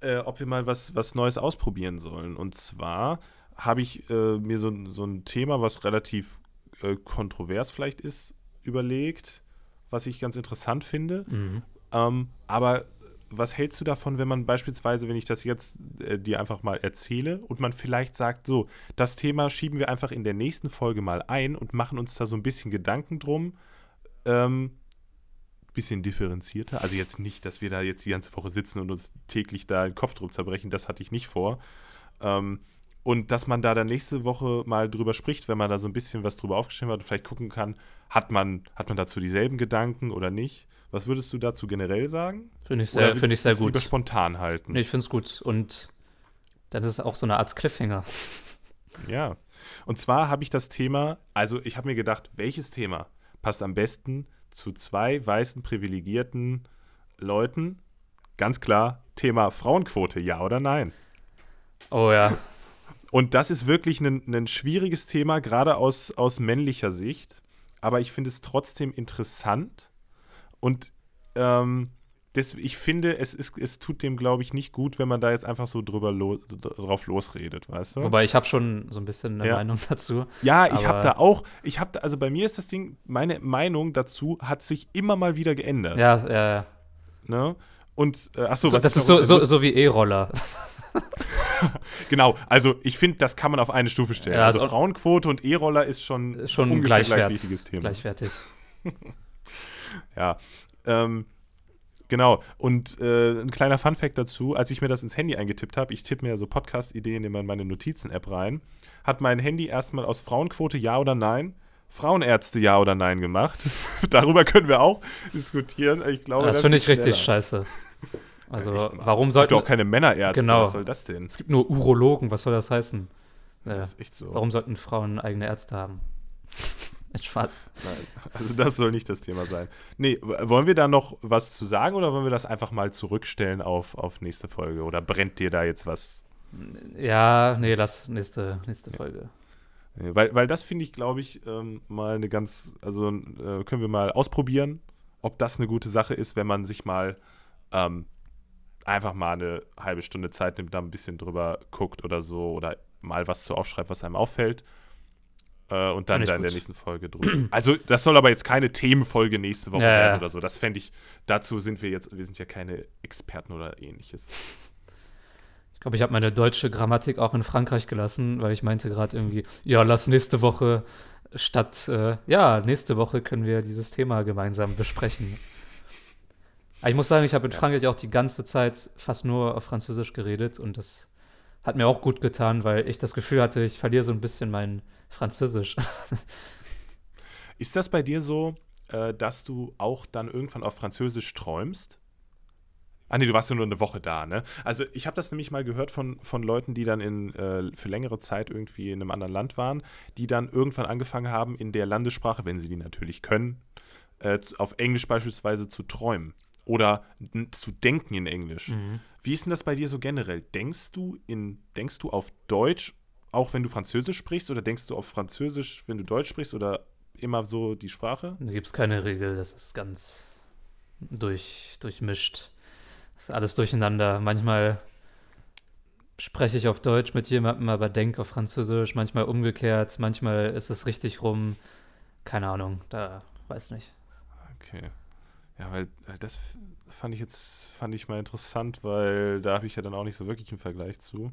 äh, ob wir mal was, was Neues ausprobieren sollen. Und zwar habe ich äh, mir so, so ein Thema, was relativ äh, kontrovers vielleicht ist, überlegt, was ich ganz interessant finde. Mhm. Ähm, aber was hältst du davon, wenn man beispielsweise, wenn ich das jetzt äh, dir einfach mal erzähle und man vielleicht sagt, so, das Thema schieben wir einfach in der nächsten Folge mal ein und machen uns da so ein bisschen Gedanken drum, ähm, bisschen differenzierter. Also jetzt nicht, dass wir da jetzt die ganze Woche sitzen und uns täglich da den Kopf drum zerbrechen, das hatte ich nicht vor. Ähm, und dass man da dann nächste Woche mal drüber spricht, wenn man da so ein bisschen was drüber aufgeschrieben hat und vielleicht gucken kann, hat man, hat man dazu dieselben Gedanken oder nicht? Was würdest du dazu generell sagen? Finde ich sehr, find ich sehr gut. Lieber spontan halten. Nee, ich finde es gut. Und dann ist es auch so eine Art Cliffhanger. Ja. Und zwar habe ich das Thema, also ich habe mir gedacht, welches Thema passt am besten zu zwei weißen privilegierten Leuten? Ganz klar, Thema Frauenquote, ja oder nein? Oh ja. Und das ist wirklich ein, ein schwieriges Thema, gerade aus, aus männlicher Sicht. Aber ich finde es trotzdem interessant, und ähm, das, ich finde, es, ist, es tut dem, glaube ich, nicht gut, wenn man da jetzt einfach so drüber lo, drauf losredet, weißt du? Wobei ich habe schon so ein bisschen eine Ja. Meinung dazu. Ja, ich habe da auch, ich habe da, also bei mir ist das Ding, meine Meinung dazu hat sich immer mal wieder geändert. Ja, ja, ja. Ne? Und, äh, ach so, So, was das ist so, so, so wie E-Roller. Genau, also ich finde, das kann man auf eine Stufe stellen. Ja, also Frauenquote und E-Roller ist schon, Schon ungefähr gleichwert, gleichwichtiges Thema. gleichwertig. Ja. Ähm, genau. Und äh, ein kleiner Funfact dazu: Als ich mir das ins Handy eingetippt habe, ich tippe mir so Podcast-Ideen immer in meine Notizen-App rein, hat mein Handy erstmal aus Frauenquote Ja oder Nein, Frauenärzte Ja oder Nein gemacht. Darüber können wir auch diskutieren. Ich glaube, das finde ich richtig scheiße. Also, mal. warum Gibt sollten. doch auch keine Männerärzte. Genau. Was soll das denn? es gibt nur Urologen, was soll das heißen? Äh, Das ist echt so. warum sollten Frauen eigene Ärzte haben? Spaß. Nein, also das soll nicht das Thema sein. Nee, wollen wir da noch was zu sagen oder wollen wir das einfach mal zurückstellen auf, auf nächste Folge? Oder brennt dir da jetzt was? Ja, nee, lass nächste, nächste Folge. Nee, Weil, weil das finde ich, glaube ich, ähm, mal eine ganz, also äh, können wir mal ausprobieren, ob das eine gute Sache ist, wenn man sich mal ähm, einfach mal eine halbe Stunde Zeit nimmt, da ein bisschen drüber guckt oder so oder mal was zu aufschreibt, was einem auffällt. Äh, und dann da in der nächsten Folge drüber. Also, das soll aber jetzt keine Themenfolge nächste Woche ja. werden oder so. Das fände ich, dazu sind wir jetzt, wir sind ja keine Experten oder ähnliches. Ich glaube, ich habe meine deutsche Grammatik auch in Frankreich gelassen, weil ich meinte gerade irgendwie, ja, lass nächste Woche statt, äh, ja, nächste Woche können wir dieses Thema gemeinsam besprechen. Aber ich muss sagen, ich habe in Frankreich auch die ganze Zeit fast nur auf Französisch geredet und das hat mir auch gut getan, weil ich das Gefühl hatte, ich verliere so ein bisschen mein Französisch. Ist das bei dir so, äh, dass du auch dann irgendwann auf Französisch träumst? Ah nee, du warst ja nur eine Woche da, ne? Also ich habe das nämlich mal gehört von, von Leuten, die dann in, äh, für längere Zeit irgendwie in einem anderen Land waren, die dann irgendwann angefangen haben, in der Landessprache, wenn sie die natürlich können, äh, auf Englisch beispielsweise zu träumen oder zu denken in Englisch. Wie ist denn das bei dir so generell? Denkst du in, denkst du auf Deutsch, auch wenn du Französisch sprichst, oder denkst du auf Französisch, wenn du Deutsch sprichst, oder immer so die Sprache? Da gibt es keine Regel, das ist ganz durch, durchmischt. Das ist alles durcheinander. Manchmal spreche ich auf Deutsch mit jemandem, aber denke auf Französisch, manchmal umgekehrt, manchmal ist es richtig rum. Keine Ahnung, da weiß nicht. Okay. Ja, weil äh, das fand ich jetzt, fand ich mal interessant, weil da habe ich ja dann auch nicht so wirklich einen Vergleich zu.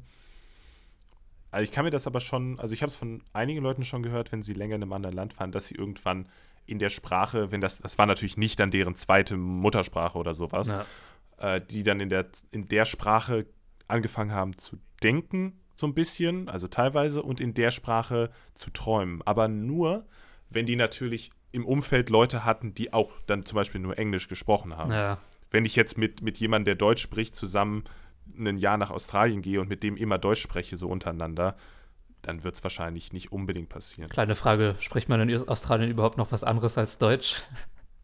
Also ich kann mir das aber schon, also ich habe es von einigen Leuten schon gehört, wenn sie länger in einem anderen Land waren, dass sie irgendwann in der Sprache, wenn das, das war natürlich nicht dann deren zweite Muttersprache oder sowas, Ja. äh, die dann in der, in der Sprache angefangen haben zu denken, so ein bisschen, also teilweise, und in der Sprache zu träumen. Aber nur, wenn die natürlich im Umfeld Leute hatten, die auch dann zum Beispiel nur Englisch gesprochen haben. Ja. Wenn ich jetzt mit, mit jemandem, der Deutsch spricht, zusammen ein Jahr nach Australien gehe und mit dem immer Deutsch spreche, so untereinander, dann wird es wahrscheinlich nicht unbedingt passieren. Kleine Frage, spricht man in Australien überhaupt noch was anderes als Deutsch?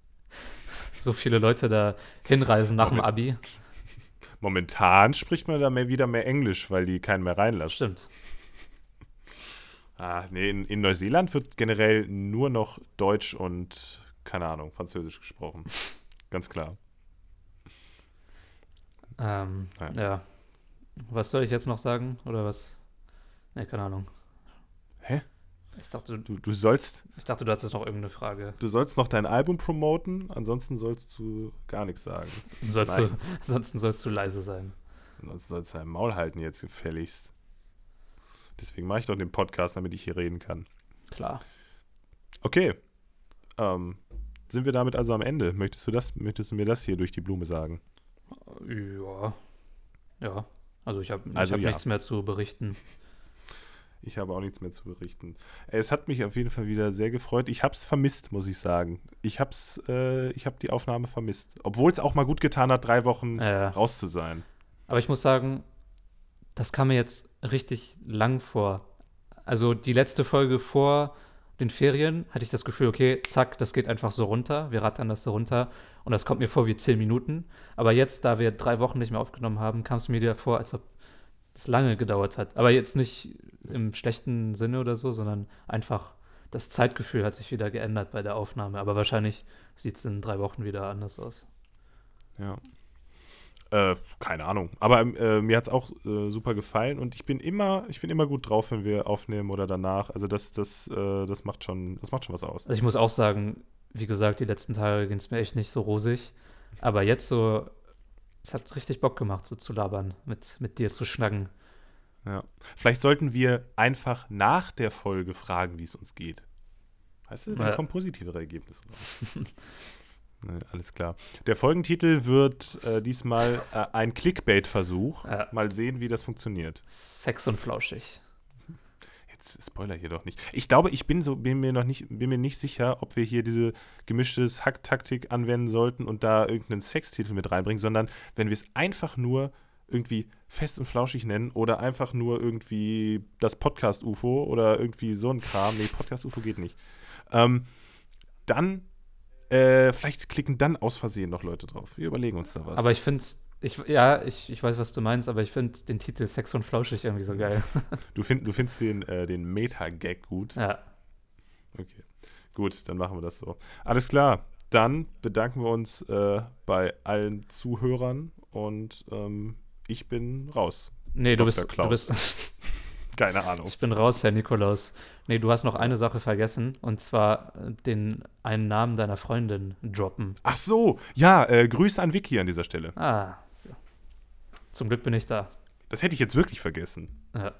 so viele Leute da hinreisen nach dem Abi. Momentan spricht man da mehr wieder mehr Englisch, weil die keinen mehr reinlassen. Stimmt. Ah, nee, in, in Neuseeland wird generell nur noch Deutsch und, keine Ahnung, Französisch gesprochen. Ganz klar. Ähm, Ja. ja. Was soll ich jetzt noch sagen? Oder was? Ne, keine Ahnung. Hä? Ich dachte, du, Du, sollst, ich dachte, du hattest noch irgendeine Frage. du sollst noch dein Album promoten, ansonsten sollst du gar nichts sagen. Sollst du, Nein. ansonsten sollst du leise sein. Ansonsten sollst du dein Maul halten jetzt gefälligst. Deswegen mache ich doch den Podcast, damit ich hier reden kann. Klar. Okay. Ähm, sind wir damit also am Ende? Möchtest du das, möchtest du mir das hier durch die Blume sagen? Ja. Ja. Also ich habe Also hab ja. nichts mehr zu berichten. Ich habe auch nichts mehr zu berichten. Es hat mich auf jeden Fall wieder sehr gefreut. Ich habe es vermisst, muss ich sagen. Ich habe äh, ich habe die Aufnahme vermisst. Obwohl es auch mal gut getan hat, drei Wochen Ja. raus zu sein. Aber ich muss sagen, das kam mir jetzt richtig lang vor. Also die letzte Folge vor den Ferien hatte ich das Gefühl, okay, zack, das geht einfach so runter. Wir rattern das so runter. Und das kommt mir vor wie zehn Minuten. Aber jetzt, da wir drei Wochen nicht mehr aufgenommen haben, kam es mir wieder vor, als ob es lange gedauert hat. Aber jetzt nicht im schlechten Sinne oder so, sondern einfach das Zeitgefühl hat sich wieder geändert bei der Aufnahme. Aber wahrscheinlich sieht es in drei Wochen wieder anders aus. Ja. Äh, keine Ahnung. Aber äh, mir hat es auch äh, super gefallen und ich bin immer, ich bin immer gut drauf, wenn wir aufnehmen oder danach. Also das, das, äh, das macht schon, das macht schon was aus. Also ich muss auch sagen, wie gesagt, die letzten Tage ging es mir echt nicht so rosig. Aber jetzt so, es hat richtig Bock gemacht, so zu labern, mit, mit dir zu schnacken. Ja. Vielleicht sollten wir einfach nach der Folge fragen, wie es uns geht. Weißt du, dann Ja. kommen positivere Ergebnisse raus. nee, alles klar. Der Folgentitel wird äh, diesmal äh, ein Clickbait-Versuch. Ja. Mal sehen, wie das funktioniert. Sex und flauschig. Jetzt spoiler hier doch nicht. Ich glaube, ich bin so, bin mir noch nicht, bin mir nicht sicher, ob wir hier diese gemischte Hack-Taktik anwenden sollten und da irgendeinen Sextitel mit reinbringen, sondern wenn wir es einfach nur irgendwie fest und flauschig nennen oder einfach nur irgendwie das Podcast-UFO oder irgendwie so ein Kram. Nee, Podcast-UFO geht nicht. Ähm, dann, äh, vielleicht klicken dann aus Versehen noch Leute drauf. Wir überlegen uns da was. Aber ich finde ich, ja, ich, ich weiß, was du meinst, aber ich finde den Titel Sex und flauschig irgendwie so geil. du, find, du findest den, äh, den Meta-Gag gut. ja. Okay, gut, dann machen wir das so. Alles klar, dann bedanken wir uns äh, bei allen Zuhörern und ähm, ich bin raus. Nee, du Dr. bist, du Klaus. bist. Keine Ahnung. ich bin raus, Herr Nikolaus. Nee, du hast noch eine Sache vergessen und zwar äh, den einen Namen deiner Freundin droppen. Ach so, ja, äh, Grüße an Vicky an dieser Stelle. Ah, so. zum Glück bin ich da. Das hätte ich jetzt wirklich vergessen. Ja.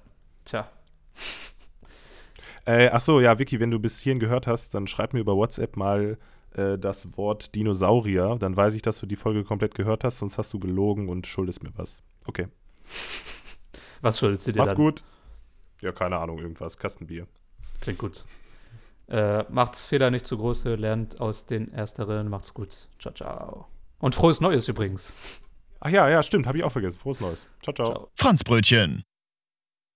Tja. Äh, ach so, ja, Vicky, wenn du bis hierhin gehört hast, dann schreib mir über WhatsApp mal äh, das Wort Dinosaurier. Dann weiß ich, dass du die Folge komplett gehört hast, sonst hast du gelogen und schuldest mir was. Okay. Was schuldest du dir Macht's dann? gut. Ja, keine Ahnung, irgendwas. Kastenbier. Klingt gut. Äh, macht Fehler nicht zu große, lernt aus den Ersteren. Macht's gut. Ciao, ciao. Und frohes Neues übrigens. Ach ja, ja, stimmt, habe ich auch vergessen. Frohes Neues. Ciao, ciao. Ciao. Franzbrötchen.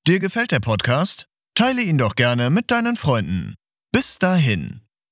Dir gefällt der Podcast? Teile ihn doch gerne mit deinen Freunden. Bis dahin.